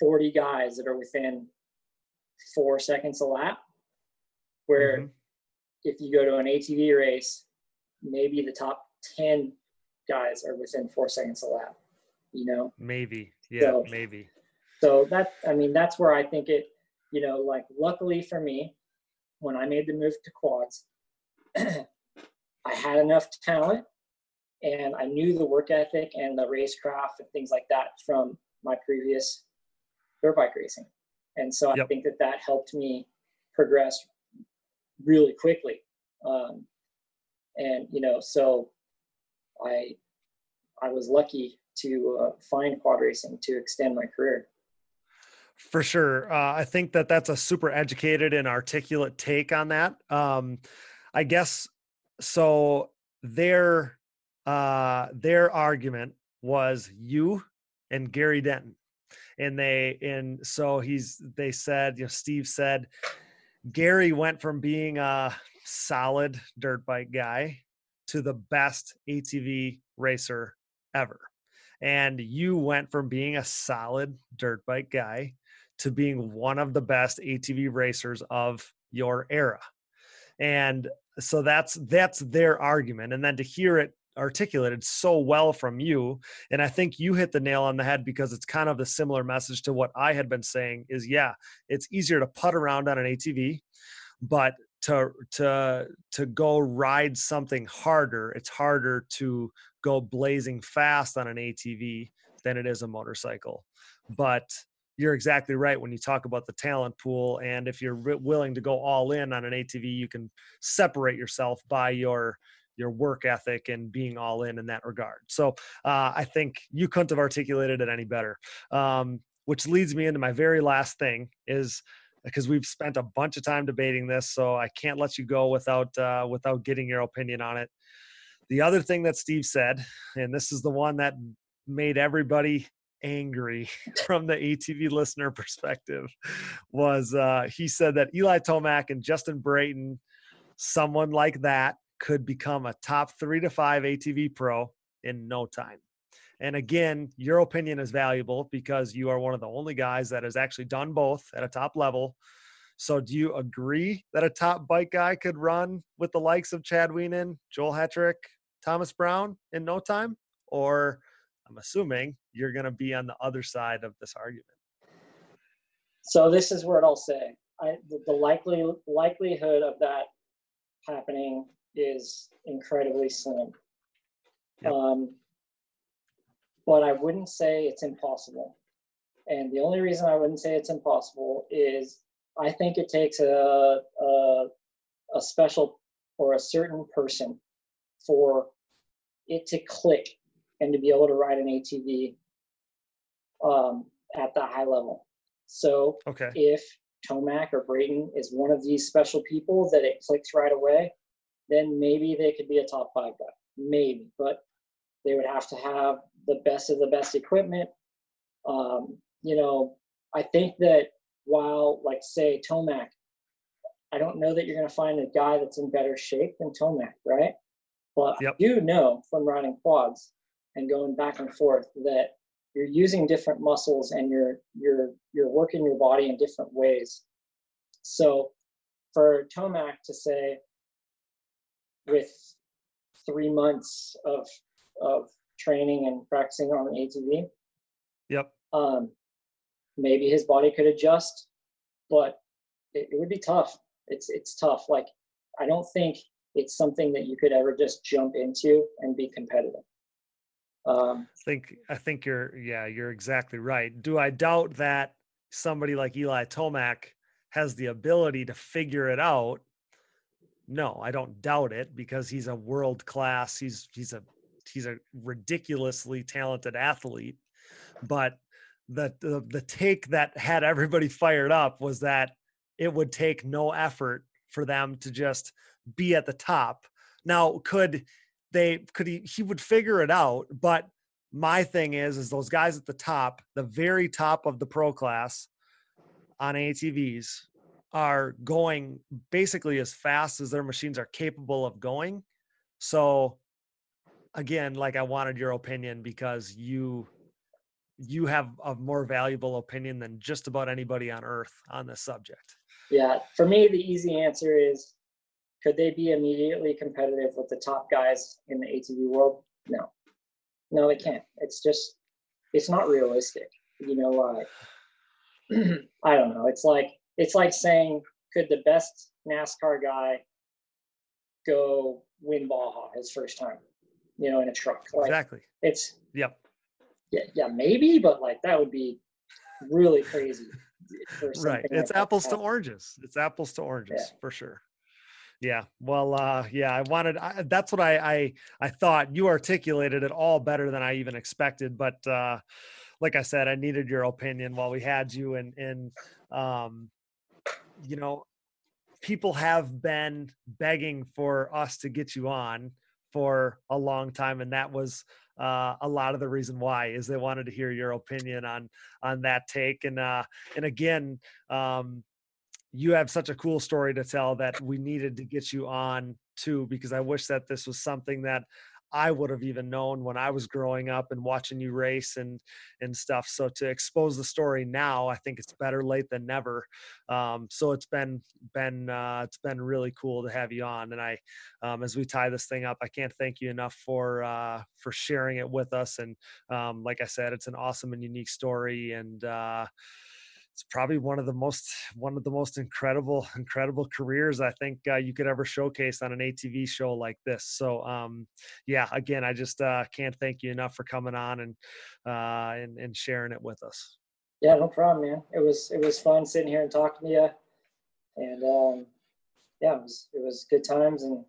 40 guys that are within four seconds a lap. Where Mhm. If you go to an ATV race, maybe the top 10 guys are within four seconds a lap. You know, Maybe. Yeah. So- maybe. so that i mean that's where i think it you know like luckily for me when i made the move to quads <clears throat> i had enough talent and i knew the work ethic and the racecraft and things like that from my previous dirt bike racing and so i think that that helped me progress really quickly um, and you know so i i was lucky to uh, find quad racing to extend my career For sure. Uh, I think that that's a super educated and articulate take on that. Um, I guess so. Their uh, their argument was you and Gary Denton, and they and so he's they said you know Steve said Gary went from being a solid dirt bike guy to the best ATV racer ever. And you went from being a solid dirt bike guy to being one of the best ATV racers of your era. And so that's that's their argument and then to hear it articulated so well from you and I think you hit the nail on the head because it's kind of the similar message to what I had been saying is yeah, it's easier to putt around on an ATV, but to to to go ride something harder, it's harder to go blazing fast on an ATV than it is a motorcycle. But you're exactly right when you talk about the talent pool and if you're willing to go all in on an ATV you can separate yourself by your your work ethic and being all in in that regard. So uh, I think you couldn't have articulated it any better. Um, which leads me into my very last thing is because we've spent a bunch of time debating this, so I can't let you go without uh, without getting your opinion on it. The other thing that Steve said, and this is the one that made everybody angry <laughs> from the ATV listener perspective, was uh, he said that Eli Tomac and Justin Brayton, someone like that, could become a top three to five ATV pro in no time. And again, your opinion is valuable because you are one of the only guys that has actually done both at a top level. So, do you agree that a top bike guy could run with the likes of Chad Wienen, Joel Hetrick, Thomas Brown in no time? Or I'm assuming you're going to be on the other side of this argument. So, this is what I'll say. I, the, the likely likelihood of that happening is incredibly slim. Yep. Um, but I wouldn't say it's impossible. And the only reason I wouldn't say it's impossible is I think it takes a, a, a special or a certain person for it to click and to be able to ride an ATV um, at that high level. So okay. if Tomac or Brayton is one of these special people that it clicks right away, then maybe they could be a top five guy. Maybe, but they would have to have the best of the best equipment. Um, you know, I think that while, like, say, Tomac, I don't know that you're going to find a guy that's in better shape than Tomac, right? But yep. I do know from riding quads and going back and forth that you're using different muscles and you're you're you're working your body in different ways. So for Tomac to say with three months of of training and practicing on an ATV. Yep. Um, maybe his body could adjust, but it, it would be tough. It's it's tough. Like I don't think it's something that you could ever just jump into and be competitive. Um, I think I think you're yeah you're exactly right. Do I doubt that somebody like Eli Tomac has the ability to figure it out? No, I don't doubt it because he's a world class. He's he's a he's a ridiculously talented athlete, but the, the the take that had everybody fired up was that it would take no effort for them to just be at the top. Now, could they could he he would figure it out, but my thing is is those guys at the top, the very top of the pro class on ATVs are going basically as fast as their machines are capable of going. So again, like I wanted your opinion because you you have a more valuable opinion than just about anybody on earth on this subject. Yeah, for me the easy answer is could they be immediately competitive with the top guys in the ATV world? No. No, they can't. It's just it's not realistic. You know, like <clears throat> I don't know. It's like it's like saying could the best NASCAR guy go win Baja his first time? you know, in a truck. Like, exactly. It's yep. Yeah, yeah, maybe, but like that would be really crazy. right. It's like apples to oranges. It's apples to oranges yeah. for sure. Yeah. Well, uh, yeah, I wanted, I, that's what I, I, I thought you articulated it all better than I even expected. But, uh, like I said, I needed your opinion while we had you and, and, um, you know, people have been begging for us to get you on for a long time, and that was uh, a lot of the reason why is they wanted to hear your opinion on on that take. And uh, and again, um, you have such a cool story to tell that we needed to get you on too because I wish that this was something that I would have even known when I was growing up and watching you race and and stuff. So to expose the story now, I think it's better late than never. Um, so it's been been uh, it's been really cool to have you on. And I, um, as we tie this thing up, I can't thank you enough for uh, for sharing it with us. And um, like I said, it's an awesome and unique story. And uh, it's probably one of the most one of the most incredible <laughs> incredible careers I think uh, you could ever showcase on an ATV show like this. So um, yeah, again, I just uh, can't thank you enough for coming on and uh, and and sharing it with us. Yeah, no problem, man. It was it was fun sitting here and talking to you, and um, yeah, it was it was good times, and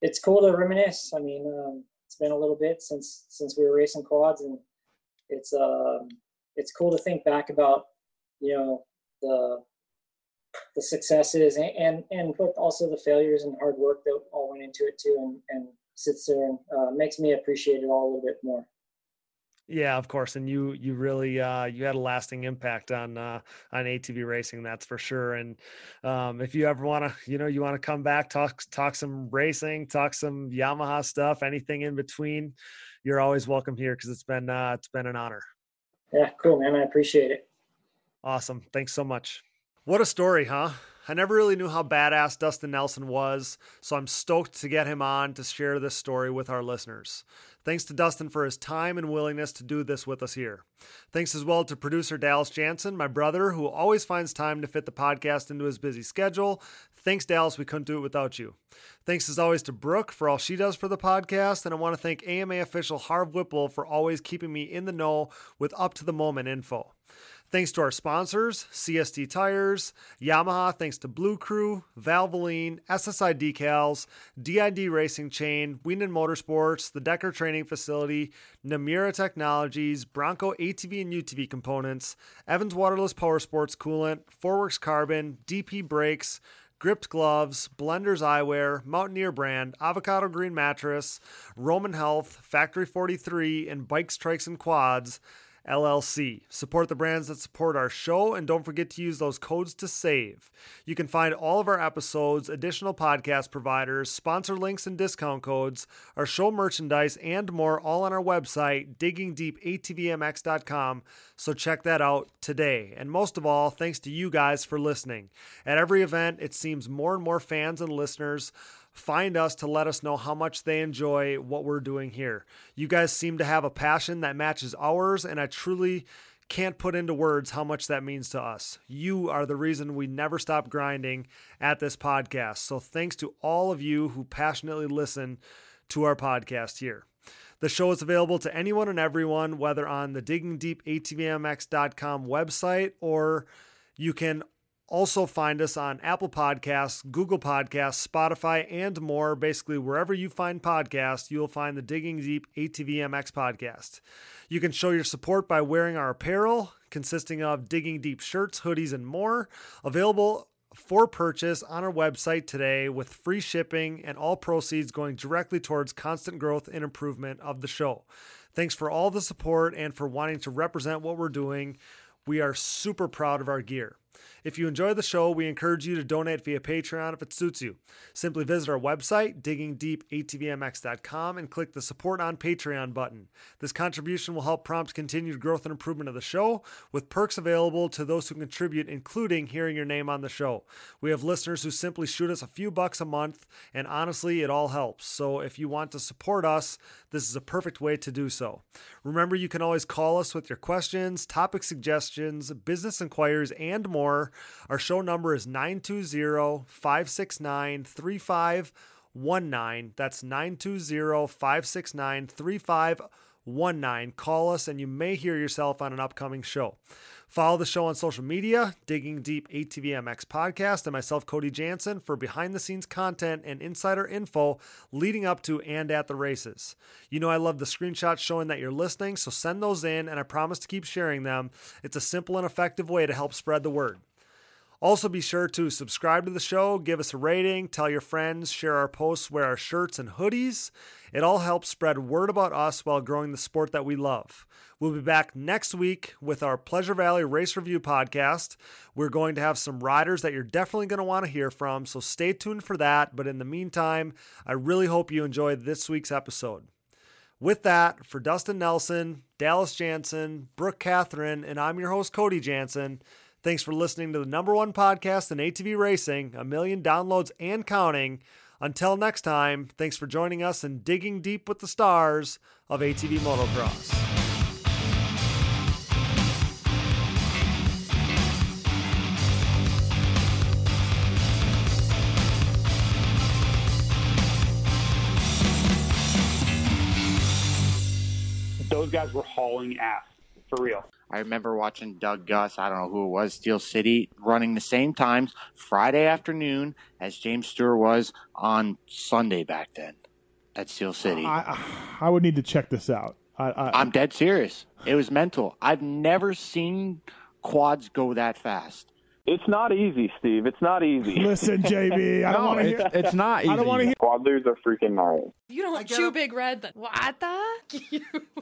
it's cool to reminisce. I mean, um, it's been a little bit since since we were racing quads, and it's um, it's cool to think back about you know the the successes and, and and but also the failures and hard work that all went into it too, and and sits there and uh, makes me appreciate it all a little bit more. Yeah, of course, and you you really uh, you had a lasting impact on uh, on ATV racing, that's for sure. And um, if you ever want to, you know, you want to come back, talk talk some racing, talk some Yamaha stuff, anything in between, you're always welcome here because it's been uh, it's been an honor. Yeah, cool, man. I appreciate it. Awesome. Thanks so much. What a story, huh? I never really knew how badass Dustin Nelson was, so I'm stoked to get him on to share this story with our listeners. Thanks to Dustin for his time and willingness to do this with us here. Thanks as well to producer Dallas Jansen, my brother, who always finds time to fit the podcast into his busy schedule. Thanks, Dallas. We couldn't do it without you. Thanks as always to Brooke for all she does for the podcast. And I want to thank AMA official Harv Whipple for always keeping me in the know with up to the moment info. Thanks to our sponsors, CSD Tires, Yamaha, thanks to Blue Crew, Valvoline, SSI Decals, DID Racing Chain, Wienen Motorsports, the Decker Training Facility, Namura Technologies, Bronco ATV and UTV Components, Evans Waterless Power Sports Coolant, Forworks Carbon, DP Brakes, Gript Gloves, Blenders Eyewear, Mountaineer Brand, Avocado Green Mattress, Roman Health, Factory 43, and Bikes, Trikes, and Quads. LLC. Support the brands that support our show and don't forget to use those codes to save. You can find all of our episodes, additional podcast providers, sponsor links and discount codes, our show merchandise, and more all on our website, diggingdeepatvmx.com. So check that out today. And most of all, thanks to you guys for listening. At every event, it seems more and more fans and listeners find us to let us know how much they enjoy what we're doing here. You guys seem to have a passion that matches ours, and I truly can't put into words how much that means to us. You are the reason we never stop grinding at this podcast. So thanks to all of you who passionately listen to our podcast here. The show is available to anyone and everyone, whether on the diggingdeepatvmx.com website or you can also, find us on Apple Podcasts, Google Podcasts, Spotify, and more. Basically, wherever you find podcasts, you'll find the Digging Deep ATVMX podcast. You can show your support by wearing our apparel, consisting of Digging Deep shirts, hoodies, and more. Available for purchase on our website today with free shipping and all proceeds going directly towards constant growth and improvement of the show. Thanks for all the support and for wanting to represent what we're doing. We are super proud of our gear. If you enjoy the show, we encourage you to donate via Patreon if it suits you. Simply visit our website, diggingdeepatvmx.com, and click the Support on Patreon button. This contribution will help prompt continued growth and improvement of the show, with perks available to those who contribute, including hearing your name on the show. We have listeners who simply shoot us a few bucks a month, and honestly, it all helps. So if you want to support us, this is a perfect way to do so. Remember, you can always call us with your questions, topic suggestions, business inquiries, and more. Our show number is 920 569 3519. That's 920 569 3519. Call us and you may hear yourself on an upcoming show. Follow the show on social media, Digging Deep ATVMX Podcast, and myself, Cody Jansen, for behind the scenes content and insider info leading up to and at the races. You know, I love the screenshots showing that you're listening, so send those in, and I promise to keep sharing them. It's a simple and effective way to help spread the word. Also, be sure to subscribe to the show, give us a rating, tell your friends, share our posts, wear our shirts and hoodies. It all helps spread word about us while growing the sport that we love. We'll be back next week with our Pleasure Valley Race Review podcast. We're going to have some riders that you're definitely going to want to hear from, so stay tuned for that. But in the meantime, I really hope you enjoyed this week's episode. With that, for Dustin Nelson, Dallas Jansen, Brooke Catherine, and I'm your host, Cody Jansen. Thanks for listening to the number one podcast in ATV racing, a million downloads and counting. Until next time, thanks for joining us and digging deep with the stars of ATV motocross. Those guys were hauling ass for real. I remember watching Doug Gust, I don't know who it was, Steel City, running the same times Friday afternoon as James Stewart was on Sunday back then at Steel City. I, I would need to check this out. I, I, I'm dead serious. It was mental. I've never seen quads go that fast. It's not easy, Steve. It's not easy. <laughs> Listen, JB, I don't No, want to hear. it's, it's not easy. I don't want to hear. Quad leaders are freaking gnarly. You don't I get chew it. Big Red. Then. What the? <laughs>